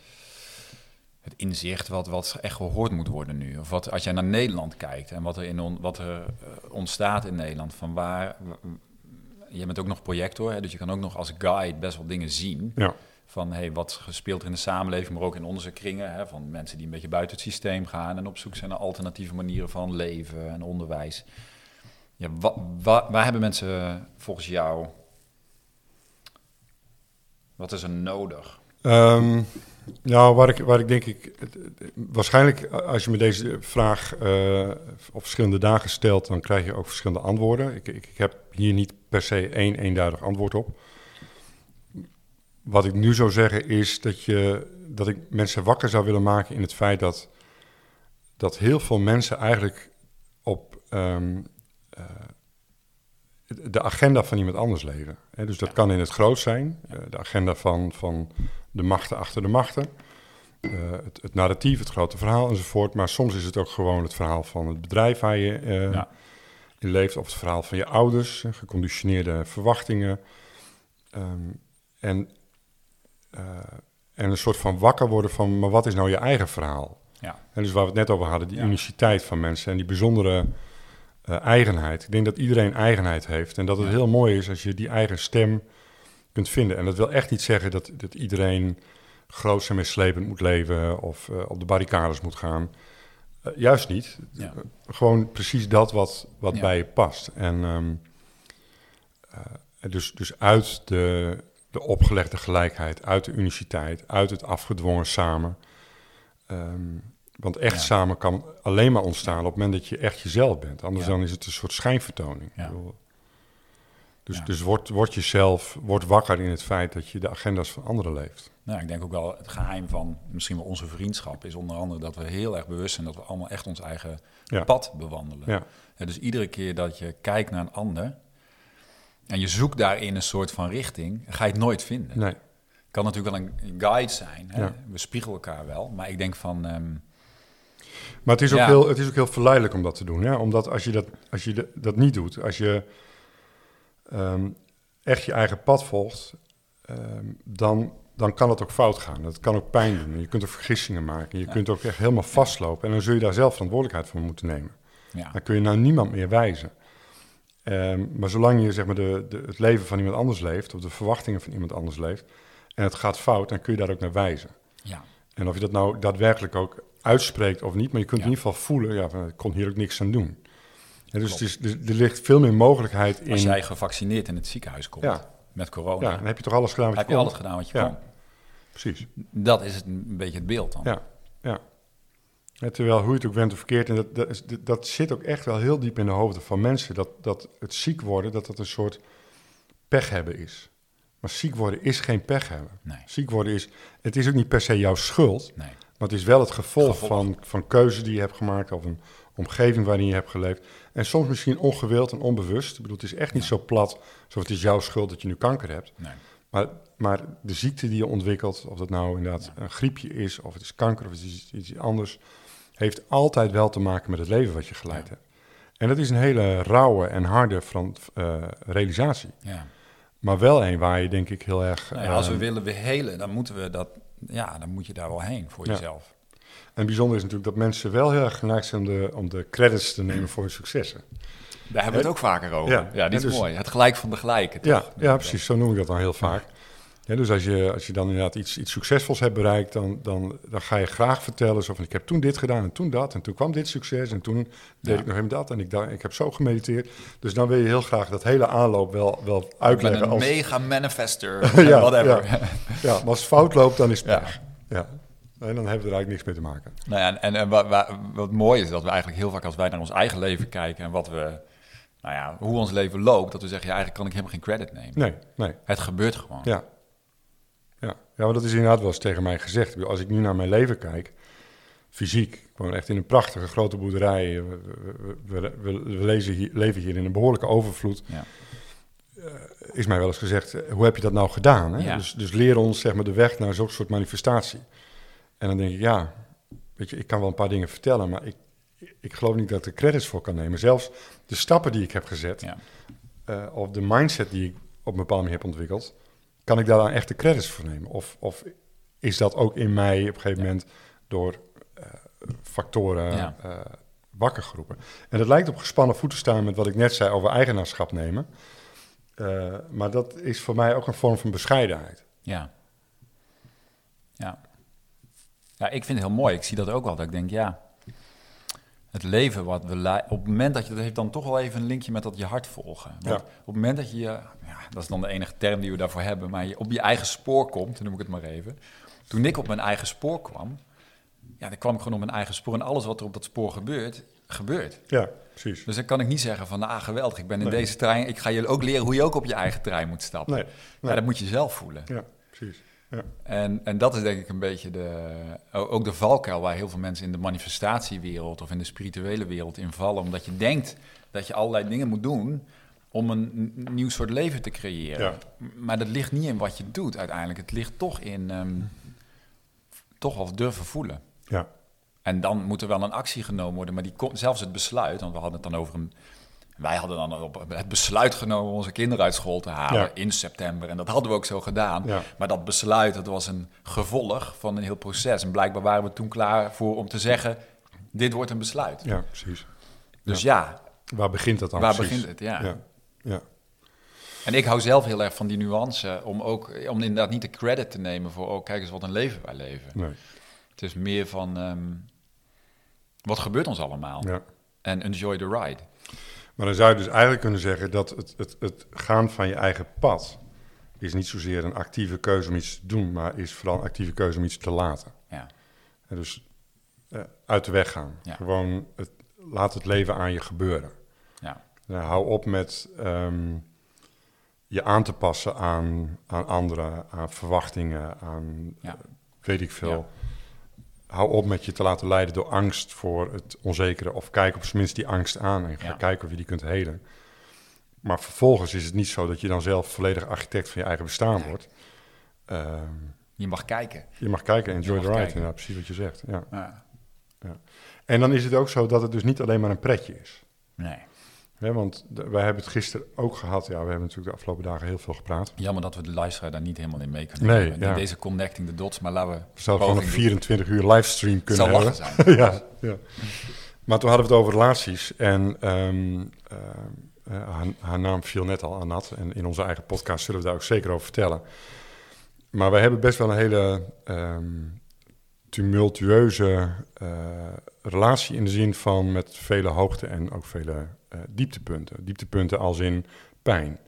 het inzicht wat, wat echt gehoord moet worden nu? Of wat, als jij naar Nederland kijkt en wat er, in on, wat er uh, ontstaat in Nederland, van waar... Je bent ook nog projector, hè, dus je kan ook nog als guide best wel dingen zien. Ja. Van hey, wat gespeeld er in de samenleving, maar ook in onze kringen. Hè, van mensen die een beetje buiten het systeem gaan en op zoek zijn naar alternatieve manieren van leven en onderwijs. Ja, waar hebben mensen volgens jou... Wat is er nodig? Um, nou, waar ik, waar ik denk ik... Waarschijnlijk als je me deze vraag uh, op verschillende dagen stelt... dan krijg je ook verschillende antwoorden. Ik, ik, ik, heb hier niet per se één eenduidig antwoord op. Wat ik nu zou zeggen is dat, je, dat ik mensen wakker zou willen maken... in het feit dat, dat heel veel mensen eigenlijk op... Um, uh, de agenda van iemand anders leven. dus dat kan in het groot zijn, de agenda van, van de machten achter de machten, uh, het, het, narratief, het grote verhaal enzovoort. Maar soms is het ook gewoon het verhaal van het bedrijf waar je uh, ja. in leeft, of het verhaal van je ouders, geconditioneerde verwachtingen. Um, en, en een soort van wakker worden van, maar wat is nou je eigen verhaal? Ja. En dus waar we het net over hadden, die ja. uniciteit van mensen en die bijzondere eigenheid. Ik denk dat iedereen eigenheid heeft. En dat het heel mooi is als je die eigen stem kunt vinden. En dat wil echt niet zeggen dat, dat iedereen groot en meeslepend moet leven of uh, op de barricades moet gaan. Uh, juist niet. Ja. gewoon precies dat wat, wat ja. bij je past. En um, dus, dus uit de, de opgelegde gelijkheid, uit de uniciteit, uit het afgedwongen samen. Um, want echt ja. samen kan alleen maar ontstaan op het moment dat je echt jezelf bent. Anders dan is het een soort schijnvertoning. Ja. Dus, dus word, word jezelf, word wakker in het feit dat je de agenda's van anderen leeft. Nou, ik denk ook wel het geheim van misschien wel onze vriendschap is onder andere dat we heel erg bewust zijn dat we allemaal echt ons eigen pad bewandelen. dus iedere keer dat je kijkt naar een ander en je zoekt daarin een soort van richting, ga je het nooit vinden. Nee. Kan natuurlijk wel een guide zijn. Hè? We spiegelen elkaar wel, maar ik denk van. Um, maar het is, ook ja. heel, het is ook heel verleidelijk om dat te doen. Hè? Omdat als je dat, als je dat niet doet, als je um, echt je eigen pad volgt, um, dan, dan kan het ook fout gaan. Dat kan ook pijn doen. Je kunt ook vergissingen maken. Je ja. kunt ook echt helemaal vastlopen. En dan zul je daar zelf verantwoordelijkheid voor moeten nemen. Ja. Dan kun je nou niemand meer wijzen. Um, maar zolang je zeg maar, de, de, het leven van iemand anders leeft, of de verwachtingen van iemand anders leeft, en het gaat fout, dan kun je daar ook naar wijzen. Ja. En of je dat nou daadwerkelijk ook uitspreekt of niet, maar je kunt ja. in ieder geval voelen, ja, ik kon hier ook niks aan doen. Dus, dus er ligt veel meer mogelijkheid in... Als jij gevaccineerd in het ziekenhuis komt ja. met corona... Ja, dan heb je toch alles gedaan wat je kon? Heb je alles gedaan wat je kon. Precies. Dat is het, een beetje het beeld dan. Ja, ja. terwijl hoe je het ook bent of verkeerd... en dat, dat, zit ook echt wel heel diep in de hoofden van mensen... dat, dat het ziek worden, dat dat een soort pech hebben is. Maar ziek worden is geen pech hebben. Nee. Ziek worden is... Het is ook niet per se jouw schuld... Nee. Maar het is wel het gevolg, gevolg. Van, van keuzes die je hebt gemaakt of een omgeving waarin je hebt geleefd. En soms misschien ongewild en onbewust. Ik bedoel, het is echt niet ja. zo plat, zo het is jouw schuld dat je nu kanker hebt. Nee. Maar, maar de ziekte die je ontwikkelt, of dat nou inderdaad ja. een griepje is, of het is kanker of het is iets anders, heeft altijd wel te maken met het leven wat je geleid ja. hebt. En dat is een hele rauwe en harde van, uh, realisatie. Ja. Maar wel een waar je denk ik heel erg... Nou als we willen we helen, dan moeten we dat ja, dan moet je daar wel heen voor jezelf. En bijzonder is natuurlijk dat mensen wel heel erg geneigd zijn om de, om de credits te nemen voor hun successen. Daar hebben we het ook vaker over. Ja. Ja, Ja, is dus- mooi. Het gelijk van de gelijke, Ja, toch? ja, precies. Zo noem ik dat dan heel vaak. Ja, dus als je, als je dan inderdaad iets, iets succesvols hebt bereikt, dan, dan, dan ga je graag vertellen zo van ik heb toen dit gedaan en toen dat en toen kwam dit succes en toen deed Ja. ik nog even dat en ik, ik heb zo gemediteerd. Dus dan wil je heel graag dat hele aanloop wel, wel Ik ben uitleggen. een Als, mega manifester, [laughs] Ja, whatever. [laughs] ja, maar als het fout loopt, dan is het Ja. Ja. En dan hebben we er eigenlijk niks mee te maken. Nou ja, en, en, en wat, wat, wat mooi is, dat we eigenlijk heel vaak als wij naar ons eigen leven kijken en wat we, nou ja, hoe ons leven loopt, dat we zeggen, ja, eigenlijk kan ik helemaal geen credit nemen. Nee, nee. Het gebeurt gewoon. Ja. Ja. ja, maar dat is inderdaad wel eens tegen mij gezegd. Als ik nu naar mijn leven kijk, fysiek, ik woon echt in een prachtige grote boerderij. We, we, we, we- we lezen hier, leven hier in een behoorlijke overvloed. Ja. Is mij wel eens gezegd, eh, hoe heb je dat nou gedaan? Hè? Ja. Dus, dus leer ons zeg maar, de weg naar zo'n soort manifestatie. En dan denk ik, ja, weet je, ik kan wel een paar dingen vertellen, maar ik, ik geloof niet dat ik er credits voor kan nemen. Zelfs de stappen die ik heb gezet, Ja. eh, of de mindset die ik op een bepaalde manier heb ontwikkeld, kan ik daar dan echt de credits voor nemen? Of, of is dat ook in mij op een gegeven moment door eh, factoren Ja. eh, wakker geroepen? En het lijkt op gespannen voeten staan met wat ik net zei over eigenaarschap nemen. Maar dat is voor mij ook een vorm van bescheidenheid. Ja. Ja. Ja, ik vind het heel mooi. Ik zie dat ook wel. Dat ik denk, ja, het leven wat we lei- Op het moment dat je... Dat heeft dan toch wel even een linkje met dat je hart volgen. Want Ja. op het moment dat je... Ja, dat is dan de enige term die we daarvoor hebben. Maar je op je eigen spoor komt, noem ik het maar even. Toen ik op mijn eigen spoor kwam... Ja, dan kwam ik gewoon op mijn eigen spoor. En alles wat er op dat spoor gebeurt, gebeurt. Ja, precies. Dus dan kan ik niet zeggen van, ah, geweldig, ik ben in Nee. deze trein. Ik ga je ook leren hoe je ook op je eigen trein moet stappen. Nee, Maar nee. dat moet je zelf voelen. Ja, precies. Ja. En, en dat is denk ik een beetje de, ook de valkuil waar heel veel mensen in de manifestatiewereld of in de spirituele wereld in vallen. Omdat je denkt dat je allerlei dingen moet doen om een nieuw soort leven te creëren. Ja. Maar dat ligt niet in wat je doet uiteindelijk. Het ligt toch in ehm, toch wel durven voelen. ja. En dan moet er wel een actie genomen worden. Maar die, zelfs het besluit, want we hadden het dan over een. Wij hadden dan op het besluit genomen om onze kinderen uit school te halen Ja. in september. En dat hadden we ook zo gedaan. Ja. Maar dat besluit, dat was een gevolg van een heel proces. En blijkbaar waren we toen klaar voor om te zeggen, dit wordt een besluit. ja, precies. Dus ja, Waar begint dat dan waar precies? begint het? Ja. Ja, ja. En ik hou zelf heel erg van die nuance, om ook om inderdaad niet de credit te nemen voor, oh kijk eens wat een leven wij leven. Nee. Het is meer van, ehm, wat gebeurt ons allemaal? Ja. En enjoy the ride. Maar dan zou je dus eigenlijk kunnen zeggen dat het, het, het gaan van je eigen pad is niet zozeer een actieve keuze om iets te doen, maar is vooral een actieve keuze om iets te laten. Ja. En dus eh, uit de weg gaan. Ja. Gewoon het, laat het leven aan je gebeuren. Ja. Nou, hou op met ehm, je aan te passen aan, aan anderen, aan verwachtingen, aan Ja. eh, weet ik veel. Hou op met je te laten leiden door angst voor het onzekere. Of kijk op zijn minst die angst aan en ga Ja. kijken of je die kunt helen. Maar vervolgens is het niet zo dat je dan zelf volledig architect van je eigen bestaan wordt. Ehm, Je mag kijken. je mag kijken, enjoy mag the ride, kijken. inderdaad, precies wat je zegt. Ja. Ja. En dan is het ook zo dat het dus niet alleen maar een pretje is. Nee. Want wij hebben het gisteren ook gehad. Ja, we hebben natuurlijk de afgelopen dagen heel veel gepraat. Jammer dat we de luisteraar daar niet helemaal in mee kunnen Nee, nemen. Ja. Deze connecting the dots, maar laten we... We zouden gewoon een poging doen. 24 uur livestream kunnen zal hebben. lachen [laughs] zijn. ja, ja. Maar toen hadden we het over relaties. En ehm, eh, eh, haar, haar naam viel net al aan Nat. En in onze eigen podcast zullen we daar ook zeker over vertellen. Maar we hebben best wel een hele ehm, tumultueuze eh, relatie in de zin van met vele hoogte en ook vele eh, dieptepunten. Dieptepunten als in pijn.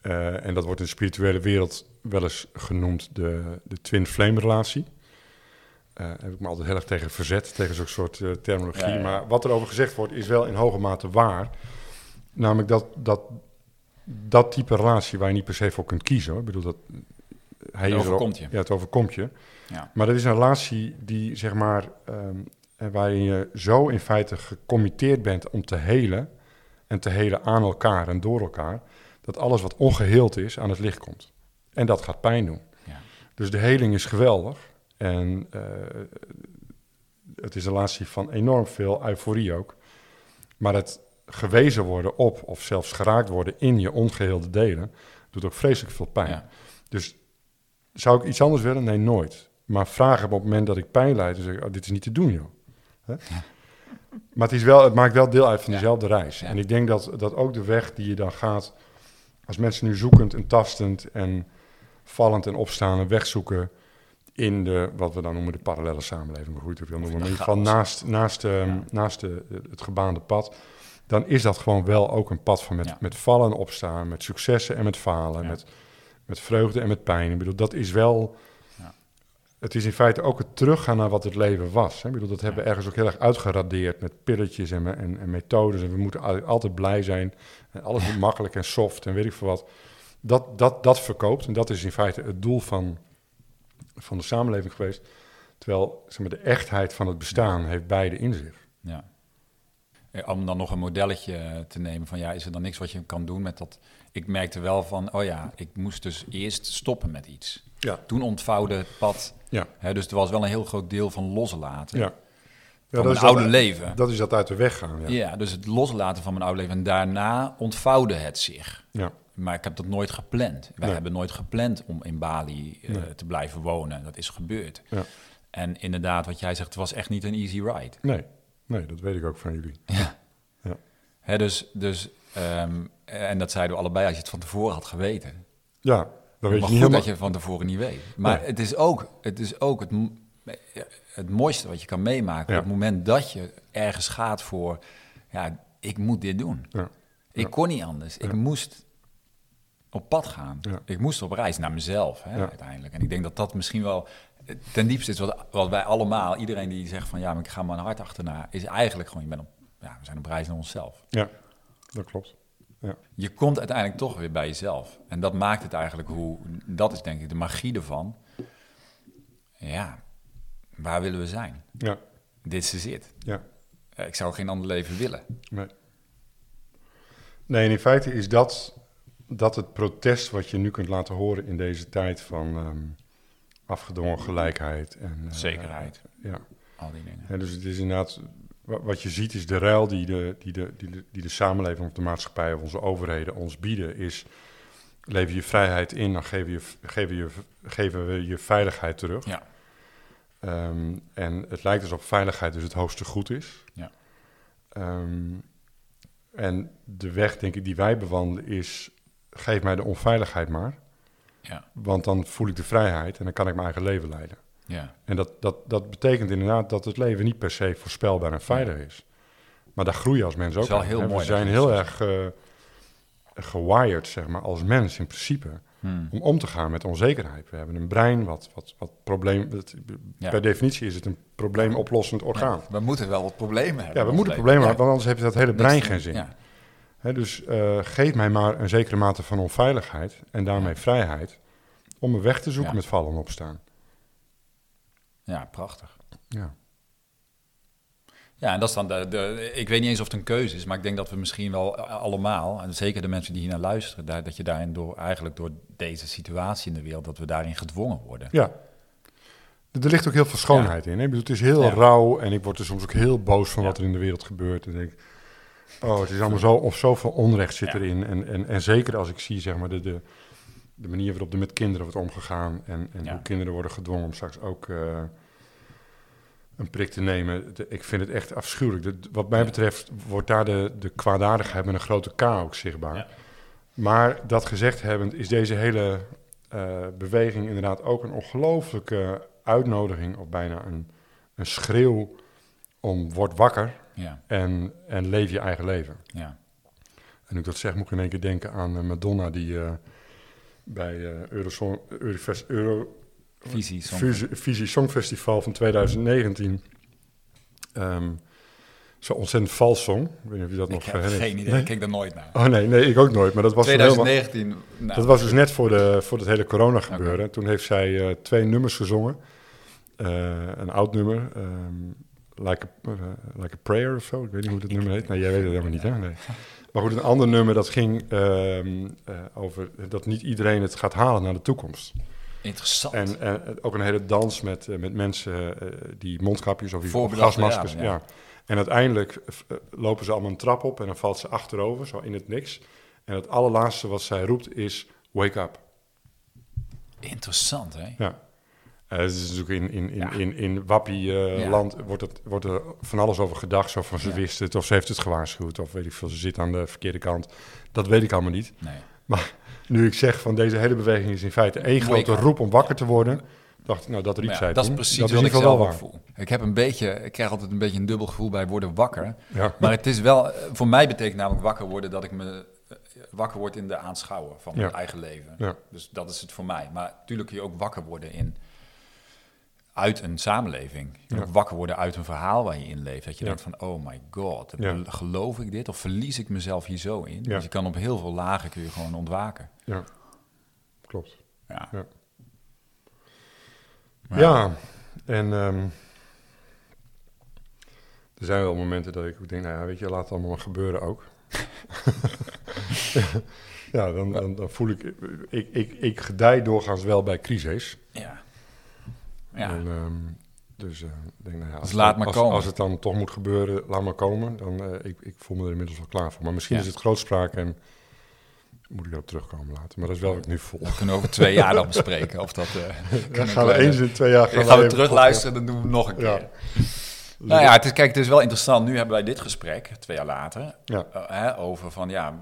Eh, en dat wordt in de spirituele wereld wel eens genoemd de, de twin flame relatie. Eh heb ik me altijd heel erg tegen verzet, tegen zo'n soort terminologie. Ja, ja. Maar wat er over gezegd wordt, is wel in hoge mate waar. Namelijk dat, dat dat type relatie waar je niet per se voor kunt kiezen. Hoor. Ik bedoel, dat, hij Het er overkomt je. Ja, het overkomt je. Ja. Maar dat is een relatie die, zeg maar, ehm, eh, waarin je zo in feite gecommitteerd bent om te helen. En te helen aan elkaar en door elkaar. Dat alles wat ongeheeld is aan het licht komt. En dat gaat pijn doen. Ja. Dus de heling is geweldig. En eh, het is een relatie van enorm veel euforie ook. Maar het gewezen worden op, of zelfs geraakt worden in je ongeheelde delen, doet ook vreselijk veel pijn. Ja. Dus Zou ik iets anders willen? Nee, nooit. Maar vragen op het moment dat ik pijn leid, dan zeg ik, oh, dit is niet te doen, joh. Hè? Maar het, is wel, het maakt wel deel uit van Ja. diezelfde reis. En ik denk dat, dat ook de weg die je dan gaat, als mensen nu zoekend en tastend en vallend en opstaan en wegzoeken in de, wat we dan noemen de parallele samenleving, hoe je het ook wil noemen, maar in ieder geval chaos. naast, naast, ehm, naast de, het gebaande pad, dan is dat gewoon wel ook een pad van met, Ja. met vallen en opstaan, met successen en met falen, Ja. met, met vreugde en met pijn. Ik bedoel, dat is wel... Het is in feite ook het teruggaan naar wat het leven was. Hè? Ik bedoel, dat hebben we ergens ook heel erg uitgeradeerd met pilletjes en, en, en methodes. En we moeten al- altijd blij zijn. En alles moet makkelijk en soft en weet ik veel wat. Dat, dat, dat verkoopt. En dat is in feite het doel van, van de samenleving geweest. Terwijl zeg maar, de echtheid van het bestaan heeft beide in zich. Ja. Eh, Om dan nog een modelletje te nemen van ja, is er dan niks wat je kan doen met dat? Ik merkte wel van, oh ja, ik moest dus eerst stoppen met iets. Ja. Toen ontvouwde het pad. Ja. Dus er was wel een heel groot deel van loslaten. Ja. Van dat mijn is oude dat, leven. Dat is dat uit de weg gaan. Ja. Ja. dus het loslaten van mijn oude leven. En daarna ontvouwde het zich. Ja. Maar ik heb dat nooit gepland. Wij Nee. hebben nooit gepland om in Bali eh, Nee. te blijven wonen. Dat is gebeurd. Ja. En inderdaad, wat jij zegt, het was echt niet een easy ride. Nee. nee, dat weet ik ook van jullie. Ja. Ja. Hè, dus, dus, ehm, en dat zeiden we allebei als je het van tevoren had geweten. Ja, weet maar je niet dat je van tevoren niet weet. Maar het is ook, het, is ook het, het mooiste wat je kan meemaken. Ja. Op het moment dat je ergens gaat voor, ja, ik moet dit doen. Ja. Ik kon niet anders. Ik moest op pad gaan. Ik moest op reis naar mezelf hè, uiteindelijk. En ik denk dat dat misschien wel ten diepste is wat, wat wij allemaal, iedereen die zegt van ja, maar ik ga mijn hart achterna, is eigenlijk gewoon, je bent op, ja, we zijn op reis naar onszelf. Ja, dat klopt. Ja. Je komt uiteindelijk toch weer bij jezelf. En dat maakt het eigenlijk hoe, dat is denk ik de magie ervan. Ja, waar willen we zijn? Ja, Dit is het. ja. Ik zou geen ander leven willen. Nee. Nee, en in feite is dat, dat het protest wat je nu kunt laten horen in deze tijd van ehm, afgedwongen gelijkheid. En, eh, Zekerheid. ja. Al die dingen. Ja, dus het is inderdaad, wat je ziet is de ruil die de, die de, die de, die de samenleving of de maatschappij of onze overheden ons bieden, is lever je vrijheid in, dan geven, je, geven, je, geven we je veiligheid terug. Ja. Ehm, en het lijkt alsof veiligheid dus het hoogste goed is. Ja. Ehm, en de weg, denk ik, die wij bewandelen is, geef mij de onveiligheid maar. Ja. Want dan voel ik de vrijheid en dan kan ik mijn eigen leven leiden. Ja. En dat, dat, dat betekent inderdaad dat het leven niet per se voorspelbaar en veilig is. Maar daar groeien als mens ook is wel heel mooi We zijn heel erg eh, gewired, zeg maar, als mens in principe. Hmm. Om om te gaan met onzekerheid. We hebben een brein wat, wat, wat probleem... dat- Ja. Per definitie is het een probleemoplossend orgaan. Ja, we moeten wel wat problemen hebben. Ja, we moeten problemen hebben, want anders je dat hele brein geen zin. Dus eh, geef mij maar een zekere mate van onveiligheid en daarmee vrijheid om een weg te zoeken met vallen en opstaan. Ja, prachtig. Ja. Ja, en dat is dan de, de. Ik weet niet eens of het een keuze is, maar ik denk dat we misschien wel allemaal, en zeker de mensen die hier naar luisteren, daar, dat je daarin door, eigenlijk door deze situatie in de wereld, dat we daarin gedwongen worden. ja. Er ligt ook heel veel schoonheid in. Hè? Ik bedoel, het is heel Ja. rauw en ik word er soms ook heel boos van Ja. wat er in de wereld gebeurt. En denk, oh, het is [laughs] allemaal zo, of zoveel onrecht zit erin. En, en, en zeker als ik zie, zeg maar, de, de, de manier waarop er met kinderen wordt omgegaan en, en Ja. hoe kinderen worden gedwongen om straks ook eh, een prik te nemen. De- ik vind het echt afschuwelijk. De- wat mij betreft wordt daar de, de kwaadaardigheid met een grote K ook zichtbaar. Ja. Maar dat gezegd hebbend is deze hele eh, beweging inderdaad ook een ongelooflijke uitnodiging, of bijna een, een schreeuw om word wakker Ja, en, en leef je eigen leven. ja, En nu ik dat zeg, moet ik in één keer denken aan eh, Madonna die bij eh Eurosong, Eurofest, Euro, visie. soms. Visie, Visie Songfestival van 2019 ehm zo ontzettend vals zong. Ik weet niet of je dat Ik nog heb herinnert. geen idee, Nee? ik keek er nooit naar. Oh nee, nee, ik ook nooit. Maar dat was, toen helemaal, 2019, nou, dat was dus net voor, de, voor het hele corona gebeuren. Toen heeft zij eh, twee nummers gezongen. Eh, een oud nummer, ehm, like, a, like a Prayer of zo. Ik weet niet hoe dat nummer heet. Nee, jij weet het helemaal niet, hè? Nee. [laughs] Maar goed, een ander nummer dat ging ehm, eh, over dat niet iedereen het gaat halen naar de toekomst. interessant. En, en ook een hele dans met, eh, met mensen eh, die mondkapjes of die gasmaskers. Ja, ja. En uiteindelijk lopen ze allemaal een trap op en dan valt ze achterover, zo in het niks. En het allerlaatste wat zij roept is: Wake up. Interessant, hè? Ja. Eh, het is natuurlijk in, in, in, Ja. in, in Wappie-land wordt, het, wordt er van alles over gedacht. Zo van ze Ja. wist het, of ze heeft het gewaarschuwd, of weet ik veel, ze zit aan de verkeerde kant. Dat weet ik allemaal niet. Nee. Nu ik zeg van deze hele beweging is in feite één grote roep om wakker te worden, dacht ik, nou dat riep Maar zij dat is precies dat wat ik wel waar. voel. Ik heb een beetje, ik krijg altijd een beetje een dubbel gevoel bij worden wakker. Maar het is wel, eh, voor mij betekent namelijk wakker worden dat ik me eh, wakker word in de aanschouwen van mijn eigen leven. Ja. Dus dat is het voor mij. Maar natuurlijk kun je ook wakker worden in uit een samenleving. Je Ja. ook wakker worden uit een verhaal waar je in leeft. Dat je Ja. denkt van, oh my god, geloof ik dit? Of verlies ik mezelf hier zo in? Dus je kan op heel veel lagen kun je gewoon ontwaken. ja, klopt. Ja. Ja. En ehm, er zijn wel momenten dat ik ook denk, nou ja, weet je, laat het allemaal maar gebeuren ook. [laughs] ja, dan, dan, dan voel ik, ik, ik, ik gedij doorgaans wel bij crisis. Ja. Ja. En, ehm, dus eh, denk, nou ja, als, Dus laat het- maar als, komen. als het dan toch moet gebeuren, laat maar komen. Dan, eh, ik, ik voel me er inmiddels wel klaar voor. Maar misschien Ja. is het grootspraak en moet ik erop terugkomen later. Maar dat is wel wat ik nu voel. Dat kunnen we over twee jaar dan bespreken. Of dat, eh, [laughs] gaan we eens in twee jaar... Dan gaan we terug luisteren, dan doen we het nog een keer. Ja. Nou ja, het is, kijk, het is wel interessant. Nu hebben wij dit gesprek, twee jaar later, hè, over van ja,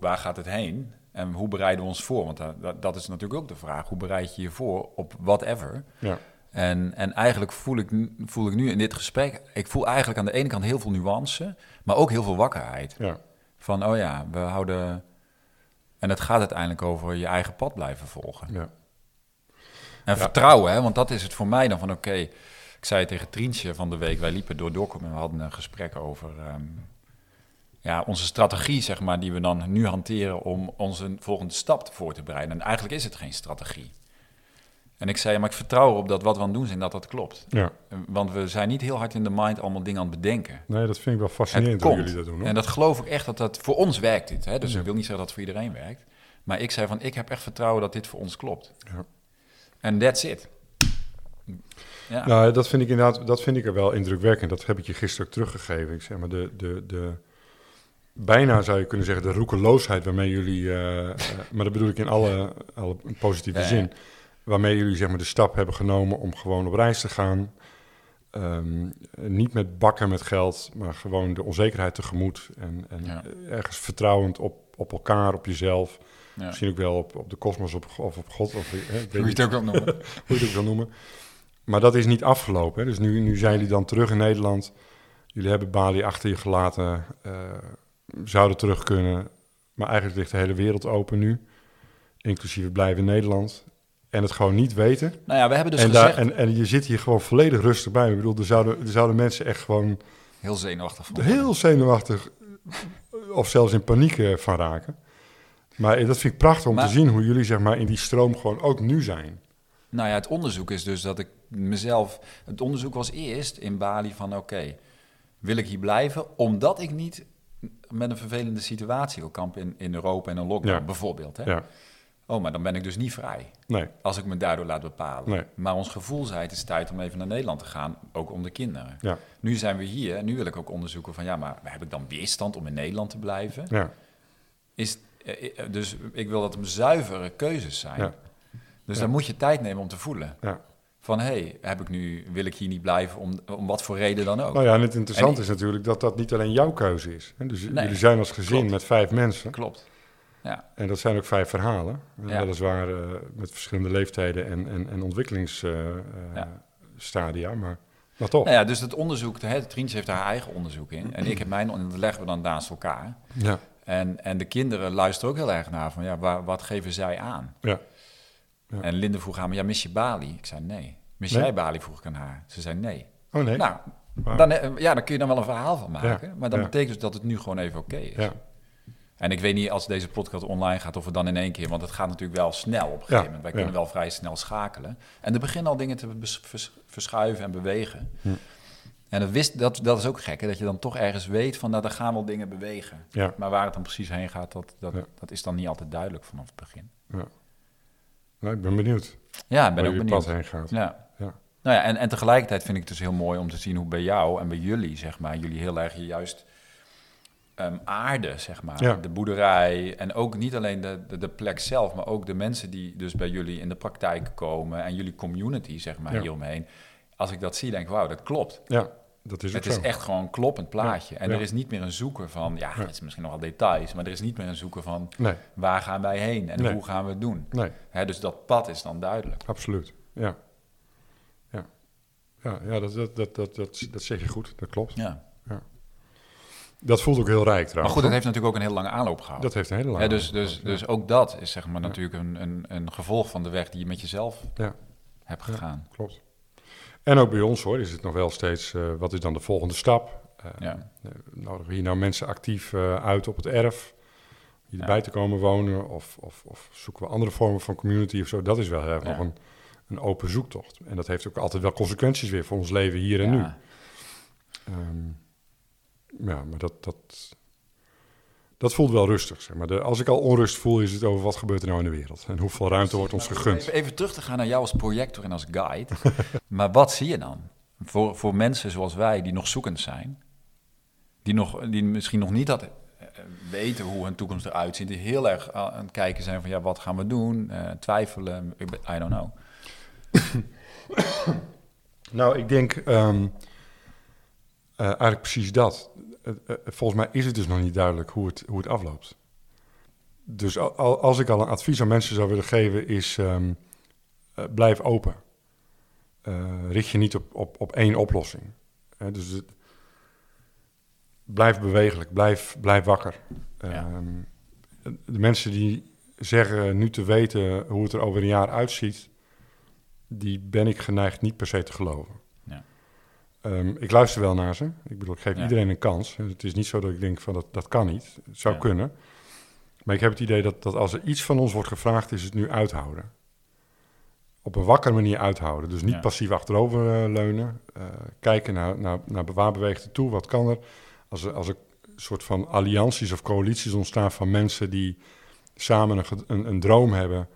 waar gaat het heen? En hoe bereiden we ons voor? Want dat- dat, dat is natuurlijk ook de vraag. Hoe bereid je je voor op whatever? Ja. En, en eigenlijk voel ik, nu- voel ik nu in dit gesprek... Ik voel eigenlijk aan de ene kant heel veel nuance... maar ook heel veel wakkerheid. Ja. Van, oh ja, we houden... En het gaat uiteindelijk over je eigen pad blijven volgen. Ja. En Ja. vertrouwen, hè, want dat is het voor mij dan van oké. ik zei tegen Trientje van de week, wij liepen door Dorkom en we hadden een gesprek over ehm, ja, onze strategie, zeg maar, die we dan nu hanteren om onze volgende stap voor te bereiden. En eigenlijk is het geen strategie. En ik zei, maar ik vertrouw erop dat wat we aan het doen zijn, dat dat klopt. ja. Want we zijn niet heel hard in de mind allemaal dingen aan het bedenken. Nee, dat vind ik wel fascinerend hoe jullie dat doen. Hoor. En dat geloof ik echt dat dat voor ons werkt dit. Hè? Dus Ja. ik wil niet zeggen dat het voor iedereen werkt. Maar ik zei van, ik heb echt vertrouwen dat dit voor ons klopt. Ja. En that's it. Ja. Nou, dat vind ik inderdaad, dat vind ik er wel indrukwekkend. Dat heb ik je gisteren ook teruggegeven. Ik zeg maar, de, de, de, bijna zou je kunnen zeggen, de roekeloosheid waarmee jullie, eh, eh, maar dat bedoel ik in alle, alle positieve zin, waarmee jullie zeg maar de stap hebben genomen om gewoon op reis te gaan. Ehm, niet met bakken met geld, maar gewoon de onzekerheid tegemoet. En, en Ja. ergens vertrouwend op, op elkaar, op jezelf. Ja. Misschien ook wel op, op de kosmos op, of op God. Of, eh, ik weet [laughs] Hoe je het ook wil noemen. hoe je het ook wil noemen. Maar dat is niet afgelopen. Hè? Dus nu, nu zijn jullie dan terug in Nederland. Jullie hebben Bali achter je gelaten. eh, zouden terug kunnen. Maar eigenlijk ligt de hele wereld open nu. Inclusief blijven in Nederland. En het gewoon niet weten. Nou ja, we hebben dus en, gezegd... daar, en, en je zit hier gewoon volledig rustig bij. Ik bedoel, er zouden, er zouden mensen echt gewoon Heel zenuwachtig van. heel zenuwachtig... of zelfs in paniek eh, van raken. Maar eh, dat vind ik prachtig om Maar- te zien hoe jullie zeg maar, in die stroom gewoon ook nu zijn. Nou ja, het onderzoek is dus dat ik mezelf... Het onderzoek was eerst in Bali van oké, wil ik hier blijven? Omdat ik niet met een vervelende situatie wil kampen in, in Europa en een lockdown Ja. bijvoorbeeld. Hè? Ja, Oh, maar dan ben ik dus niet vrij. nee. Als ik me daardoor laat bepalen. Nee. Maar ons gevoel zei, het is tijd om even naar Nederland te gaan, ook om de kinderen. Ja, Nu zijn we hier en nu wil ik ook onderzoeken van ja, maar heb ik dan weerstand om in Nederland te blijven? ja, Is, eh, eh, dus ik wil dat het zuivere keuzes zijn. Ja. Dus dan moet je tijd nemen om te voelen. ja. Van hé, hey, heb ik nu, wil ik hier niet blijven om, om wat voor reden dan ook? Nou ja, en het interessante En- is natuurlijk dat dat niet alleen jouw keuze is. Dus Nee, jullie zijn als gezin klopt. met vijf mensen. Klopt. Ja, En dat zijn ook vijf verhalen. Ja. Weliswaar eh, met verschillende leeftijden en, en, en Ja. ontwikkelingsstadia. maar, maar toch. nou ja, dus het onderzoek, hè, Trientje heeft haar eigen onderzoek in. En ik heb mijn, en dat leggen we dan naast elkaar. Ja, En, en de kinderen luisteren ook heel erg naar van ja, waar, wat geven zij aan? ja. En Linde vroeg aan me, ja, mis je Bali? Ik zei nee. Mis Nee? jij Bali? Vroeg ik aan haar. Ze zei nee. Oh nee. Nou, dan, eh, ja, dan kun je dan wel een verhaal van maken. Maar dat betekent dus dat het nu gewoon even oké is. ja, En ik weet niet als deze podcast online gaat of we dan in één keer... want het gaat natuurlijk wel snel op een gegeven Ja, moment. Wij ja. kunnen wel vrij snel schakelen. En er beginnen al dingen te vers- verschuiven en bewegen. Hm. En dat, wist, dat, dat is ook gek, hè, dat je dan toch ergens weet van... nou, er gaan wel dingen bewegen. ja, Maar waar het dan precies heen gaat, dat, dat, dat is dan niet altijd duidelijk vanaf het begin. ja. Nou, ik ben benieuwd Ja, ik ben ook benieuwd. pad heen gaat. Ja. Ja. Nou ja, en, en tegelijkertijd vind ik het dus heel mooi om te zien hoe bij jou en bij jullie, zeg maar, jullie heel erg je juist ehm, aarde, zeg maar. Ja. De boerderij en ook niet alleen de, de, de plek zelf, maar ook de mensen die dus bij jullie in de praktijk komen en jullie community, zeg maar, Ja. hieromheen. Als ik dat zie, denk ik, wauw, dat klopt. Ja, dat is Het zo. is echt gewoon een kloppend plaatje. En Ja. er is niet meer een zoeken van, ja, het is misschien nogal details, maar er is niet meer een zoeken van, Nee, waar gaan wij heen en Nee. hoe gaan we het doen? nee, Hè, dus dat pad is dan duidelijk. absoluut. Ja. Ja, ja, ja dat, dat, dat, dat, dat, dat zeg je goed, dat klopt. Ja. Dat voelt ook heel rijk Maar trouwens. goed, dat heeft natuurlijk ook een heel lange aanloop gehad. dat heeft een hele lange... Dus, dus, ja. dus ook dat is zeg maar natuurlijk een, een, een gevolg van de weg die je met jezelf Ja. hebt gegaan. Klopt. En ook bij ons hoor, is het nog wel steeds, eh, wat is dan de volgende stap? Eh, Ja. eh, Nodigen we hier nou mensen actief uit op het erf? Hier Ja. erbij te komen wonen? Of, of, of zoeken we andere vormen van community of zo? Dat is wel heel nog een, een open zoektocht. En dat heeft ook altijd wel consequenties weer voor ons leven hier en nu. Ja. Ja, maar dat, dat, dat voelt wel rustig. Zeg maar. de, als ik al onrust voel, is het over wat gebeurt er nou in de wereld. En hoeveel ruimte wordt ons gegund. Even, even terug te gaan naar jou als projector en als guide. [laughs] maar wat zie je dan? Voor, voor mensen zoals wij die nog zoekend zijn, die, nog, die misschien nog niet dat, eh, weten hoe hun toekomst eruit ziet, die heel erg aan het kijken zijn van ja, wat gaan we doen? Eh, twijfelen, I don't know. [coughs] Nou, ik denk ehm, eh, eigenlijk precies dat. Eh, eh, volgens mij is het dus nog niet duidelijk hoe het, hoe het afloopt. Dus al- al- als ik al een advies aan mensen zou willen geven, is ehm, eh, blijf open. Richt je niet op, op, op één oplossing. Dus het- blijf bewegelijk, blijf, blijf wakker. Ja. Ehm, de mensen die zeggen nu te weten hoe het er over een jaar uitziet, die ben ik geneigd niet per se te geloven. Ehm, ik luister wel naar ze. Ik bedoel, ik geef Ja. iedereen een kans. Het is niet zo dat ik denk van dat, dat kan niet. Het zou Ja. kunnen. Maar ik heb het idee dat, dat als er iets van ons wordt gevraagd, is het nu uithouden. Op een wakkere manier uithouden. Dus niet Ja. passief achterover eh, leunen. Eh, kijken naar, naar, naar waar beweegt het toe, wat kan er. Als er, als er een soort van allianties of coalities ontstaan van mensen die samen een, een, een droom hebben.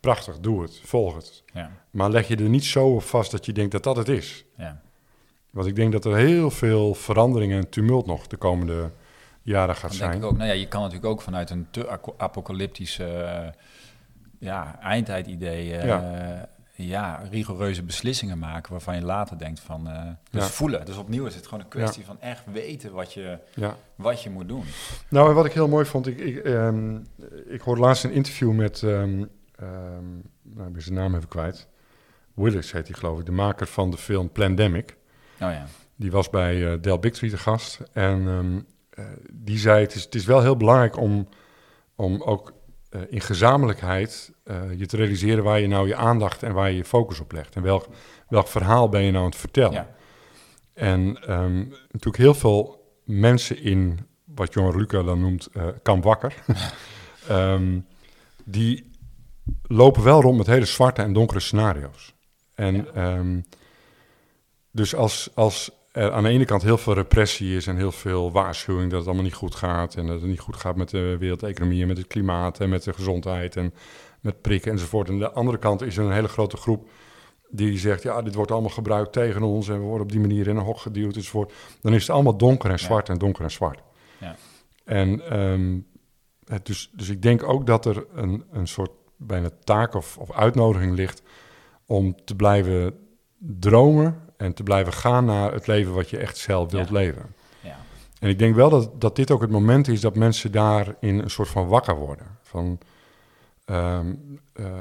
Prachtig, doe het, volg het. Ja, Maar leg je er niet zo op vast dat je denkt dat dat het is. ja. Want ik denk dat er heel veel veranderingen en tumult nog de komende jaren gaat Dan denk zijn. ik ook, nou ja, je kan natuurlijk ook vanuit een te apocalyptische eh, ja, eindtijd-idee eh, Ja. ja. rigoureuze beslissingen maken waarvan je later denkt van, eh, dus Ja. voelen. Dus opnieuw is het gewoon een kwestie van echt weten wat je, wat je moet doen. Nou, en wat ik heel mooi vond, ik, ik, ehm, ik hoorde laatst een interview met, ehm, ehm, nou, zijn naam even kwijt. Willis heet hij geloof ik, de maker van de film Plandemic. Oh ja, Die was bij eh Del Bigtree te gast. En ehm, eh, die zei, het is, het is wel heel belangrijk om, om ook eh, in gezamenlijkheid je te realiseren waar je nou je aandacht en waar je je focus op legt. En welk, welk verhaal ben je nou aan het vertellen. ja, En ehm, natuurlijk heel veel mensen in wat Johan Luca dan noemt kamp wakker, [laughs] ehm, die lopen wel rond met hele zwarte en donkere scenario's. En Ja. Dus als, als er aan de ene kant heel veel repressie is en heel veel waarschuwing dat het allemaal niet goed gaat en dat het niet goed gaat met de wereldeconomie en met het klimaat en met de gezondheid en met prikken enzovoort. En aan de andere kant is er een hele grote groep die zegt, ja, dit wordt allemaal gebruikt tegen ons en we worden op die manier in een hok geduwd enzovoort. Dan is het allemaal donker en zwart en donker en zwart. Ja. En ehm, het dus, dus ik denk ook dat er een, een soort bijna taak of, of uitnodiging ligt om te blijven dromen en te blijven gaan naar het leven wat je echt zelf wilt Ja. leven. ja, En ik denk wel dat, dat dit ook het moment is dat mensen daarin een soort van wakker worden. Van, ehm, eh,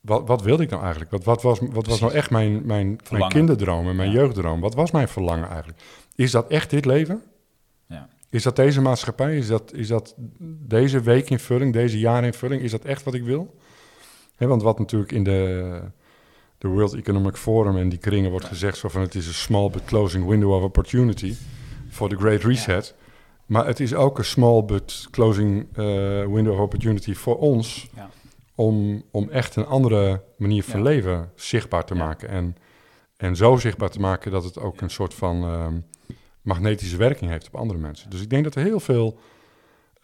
wat, wat wilde ik nou eigenlijk? Wat, wat was, wat was nou echt mijn, mijn, mijn kinderdroom en mijn Ja. jeugddroom? Wat was mijn verlangen eigenlijk? Is dat echt dit leven? ja, Is dat deze maatschappij? Is dat, is dat deze weekinvulling, deze jaarinvulling? Is dat echt wat ik wil? Want wat natuurlijk in de, de World Economic Forum en die kringen wordt gezegd... Zo van, het is een small but closing window of opportunity for the Great Reset. Maar het is ook een small but closing eh, window of opportunity voor ons... ja, om, om echt een andere manier van Ja. leven zichtbaar te maken. En, en zo zichtbaar te maken dat het ook een soort van ehm, magnetische werking heeft op andere mensen. Dus ik denk dat er heel veel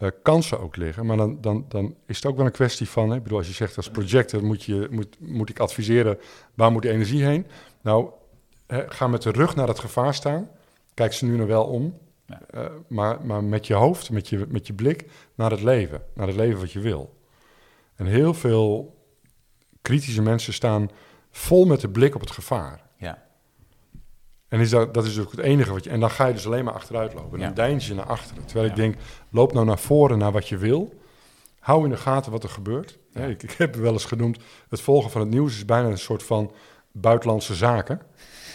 eh, kansen ook liggen. Maar dan, dan, dan is het ook wel een kwestie van... Hè, ik bedoel, als je zegt als projector moet, je, moet, moet ik adviseren... waar moet die energie heen? Nou, hè, ga met de rug naar het gevaar staan. Kijk ze nu nog wel om. Ja. Eh, maar, maar met je hoofd, met je, met je blik naar het leven. Naar het leven wat je wil. En heel veel kritische mensen staan vol met de blik op het gevaar. Ja. En is dat, dat is ook het enige wat je... En dan ga je dus alleen maar achteruit lopen. Ja. Dan deins je naar achteren. Terwijl ik Ja. denk, loop nou naar voren naar wat je wil. Hou in de gaten wat er gebeurt. Ja. Ik, ik heb wel eens genoemd... het volgen van het nieuws is bijna een soort van buitenlandse zaken.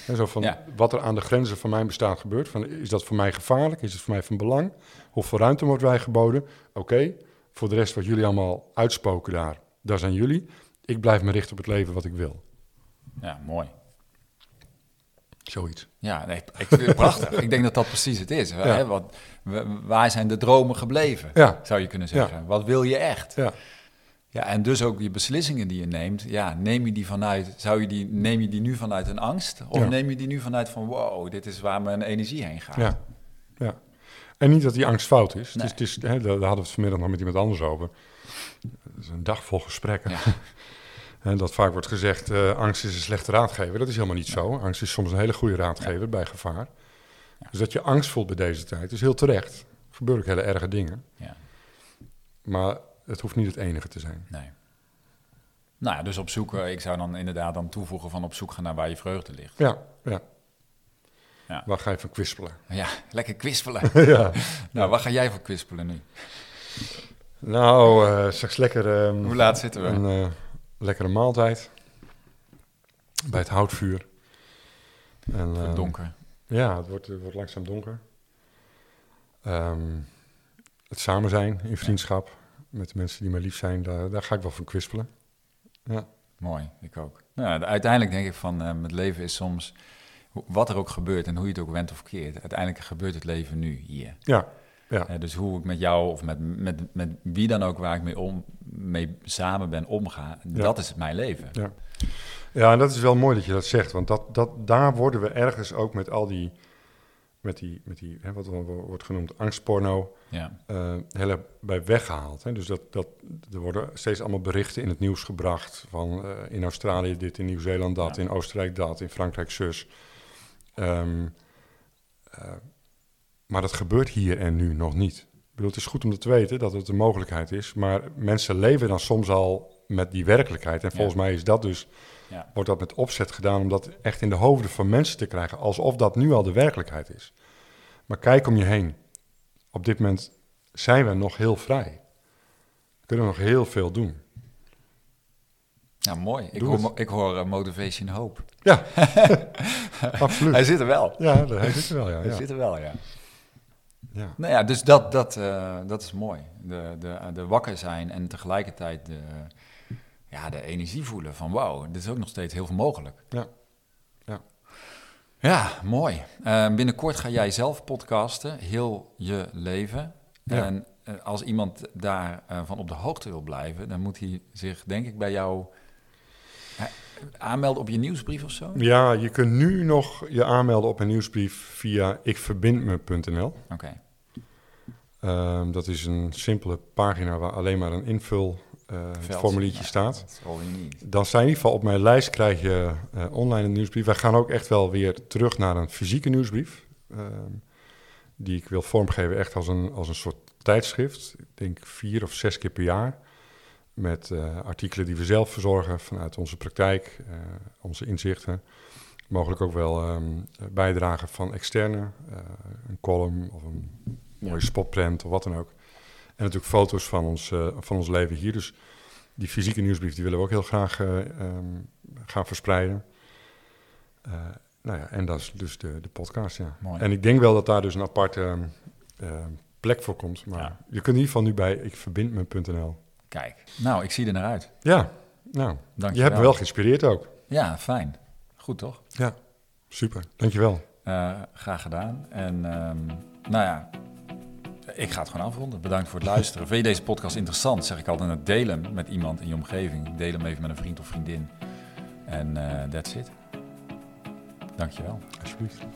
Hè, zo van Ja. wat er aan de grenzen van mijn bestaan gebeurt. Van, is dat voor mij gevaarlijk? Is het voor mij van belang? Hoeveel ruimte wordt wij geboden? Oké, voor de rest wat jullie allemaal uitspoken daar... daar zijn jullie. Ik blijf me richten op het leven wat ik wil. ja, mooi. Zoiets. Ja, nee, ik vind het prachtig. Ik denk dat dat precies het is. Hè? Wat, waar zijn de dromen gebleven, Ja, zou je kunnen zeggen. Wat wil je echt? ja. Ja, en dus ook die beslissingen die je neemt, ja, neem je die vanuit, zou je die, neem je die nu vanuit een angst? Of neem je die nu vanuit van, wow, dit is waar mijn energie heen gaat? Ja, ja. En niet dat die angst fout is. Nee. Het is, het is hè, daar hadden we het vanmiddag nog met iemand anders over. Het is een dag vol gesprekken. [laughs] En dat vaak wordt gezegd, eh, angst is een slechte raadgever. Dat is helemaal niet zo. Angst is soms een hele goede raadgever bij gevaar. Dus dat je angst voelt bij deze tijd is heel terecht. Er gebeuren ook hele erge dingen. Ja. Maar het hoeft niet het enige te zijn. Nee. Nou ja, dus op zoek, eh, ik zou dan inderdaad dan toevoegen van op zoek gaan naar waar je vreugde ligt. Ja, ja. Ja. Waar ga je van kwispelen? Ja, lekker kwispelen. [laughs] ja. nou, waar ga jij voor kwispelen nu? Nou, eh straks lekker ehm, Hoe laat zitten we? een lekkere maaltijd. Bij het houtvuur. En, Het ehm, donker. Ja, het wordt, het wordt langzaam donker. Ehm, het samen zijn in vriendschap met de mensen die mij lief zijn, daar, daar ga ik wel van kwispelen. Ja, Mooi, ik ook. Nou, de- uiteindelijk denk ik van, eh, het leven is soms, wat er ook gebeurt en hoe je het ook went of keert, uiteindelijk gebeurt het leven nu, hier. ja, ja. Eh, dus hoe ik met jou of met, met, met wie dan ook waar ik mee, om, mee samen ben omga, dat is mijn leven. Ja. ja en dat is wel mooi dat je dat zegt, want dat, dat, daar worden we ergens ook met al die, met die, met die hè, wat wordt genoemd angstporno, Ja, eh, heel erg bij weggehaald. Hè? Dus dat, dat, er worden steeds allemaal berichten in het nieuws gebracht van eh, in Australië dit, in Nieuw-Zeeland dat, Ja. in Oostenrijk dat, in Frankrijk zus. Ehm, eh, maar dat gebeurt hier en nu nog niet. Ik bedoel, het is goed om dat te weten dat het een mogelijkheid is, maar mensen leven dan soms al met die werkelijkheid. En Ja. volgens mij is dat dus, ja, wordt dat met opzet gedaan om dat echt in de hoofden van mensen te krijgen, alsof dat nu al de werkelijkheid is. Maar kijk om je heen. Op dit moment zijn we nog heel vrij. We kunnen nog heel veel doen. ja mooi. Ik hoor, ik hoor eh, Motivation Hope. Ja, [laughs] absoluut. Hij zit er wel. Ja, hij zit er wel, ja. Hij ja. zit er wel, ja. Ja. Nou ja, dus dat, dat, eh, dat is mooi. De, de, de wakker zijn en tegelijkertijd de, ja, de energie voelen van wauw, dit is ook nog steeds heel veel mogelijk. Ja. Ja. Ja, mooi. Eh, binnenkort ga jij zelf podcasten, heel je leven. Ja. En eh, als iemand daarvan van op de hoogte wil blijven, dan moet hij zich denk ik bij jou aanmelden op je nieuwsbrief of zo? Ja, je kunt nu nog je aanmelden op een nieuwsbrief via ikverbindme.nl. Oké, Ehm, dat is een simpele pagina waar alleen maar een invul Veld. formuliertje Ja, staat. Dan je in ieder geval op mijn lijst, krijg je eh, online een nieuwsbrief. Wij gaan ook echt wel weer terug naar een fysieke nieuwsbrief. ehm, die ik wil vormgeven echt als een, als een soort tijdschrift. Ik denk vier of zes keer per jaar. Met eh, artikelen die we zelf verzorgen vanuit onze praktijk, eh, onze inzichten. Mogelijk ook wel ehm, bijdragen van externe, eh, een column of een mooie spotprint of wat dan ook. En natuurlijk foto's van ons, van ons leven hier. Dus die fysieke nieuwsbrief die willen we ook heel graag eh, ehm, gaan verspreiden. Nou ja, en dat is dus de, de podcast, ja. Mooi. En ik denk wel dat daar dus een aparte ehm, plek voor komt. Maar Ja. je kunt in ieder geval nu bij ikverbindme.nl. Kijk, nou, ik zie er naar uit. Ja, nou, Dank je hebt me wel geïnspireerd ook. Ja, fijn. Goed toch? Ja, super. Dankjewel. Eh, graag gedaan. En ehm, nou ja, ik ga het gewoon afronden. Bedankt voor het luisteren. Vind je deze podcast interessant? Zeg ik altijd, deel hem met iemand in je omgeving. Deel hem even met een vriend of vriendin. En eh that's it. Dankjewel. Alsjeblieft.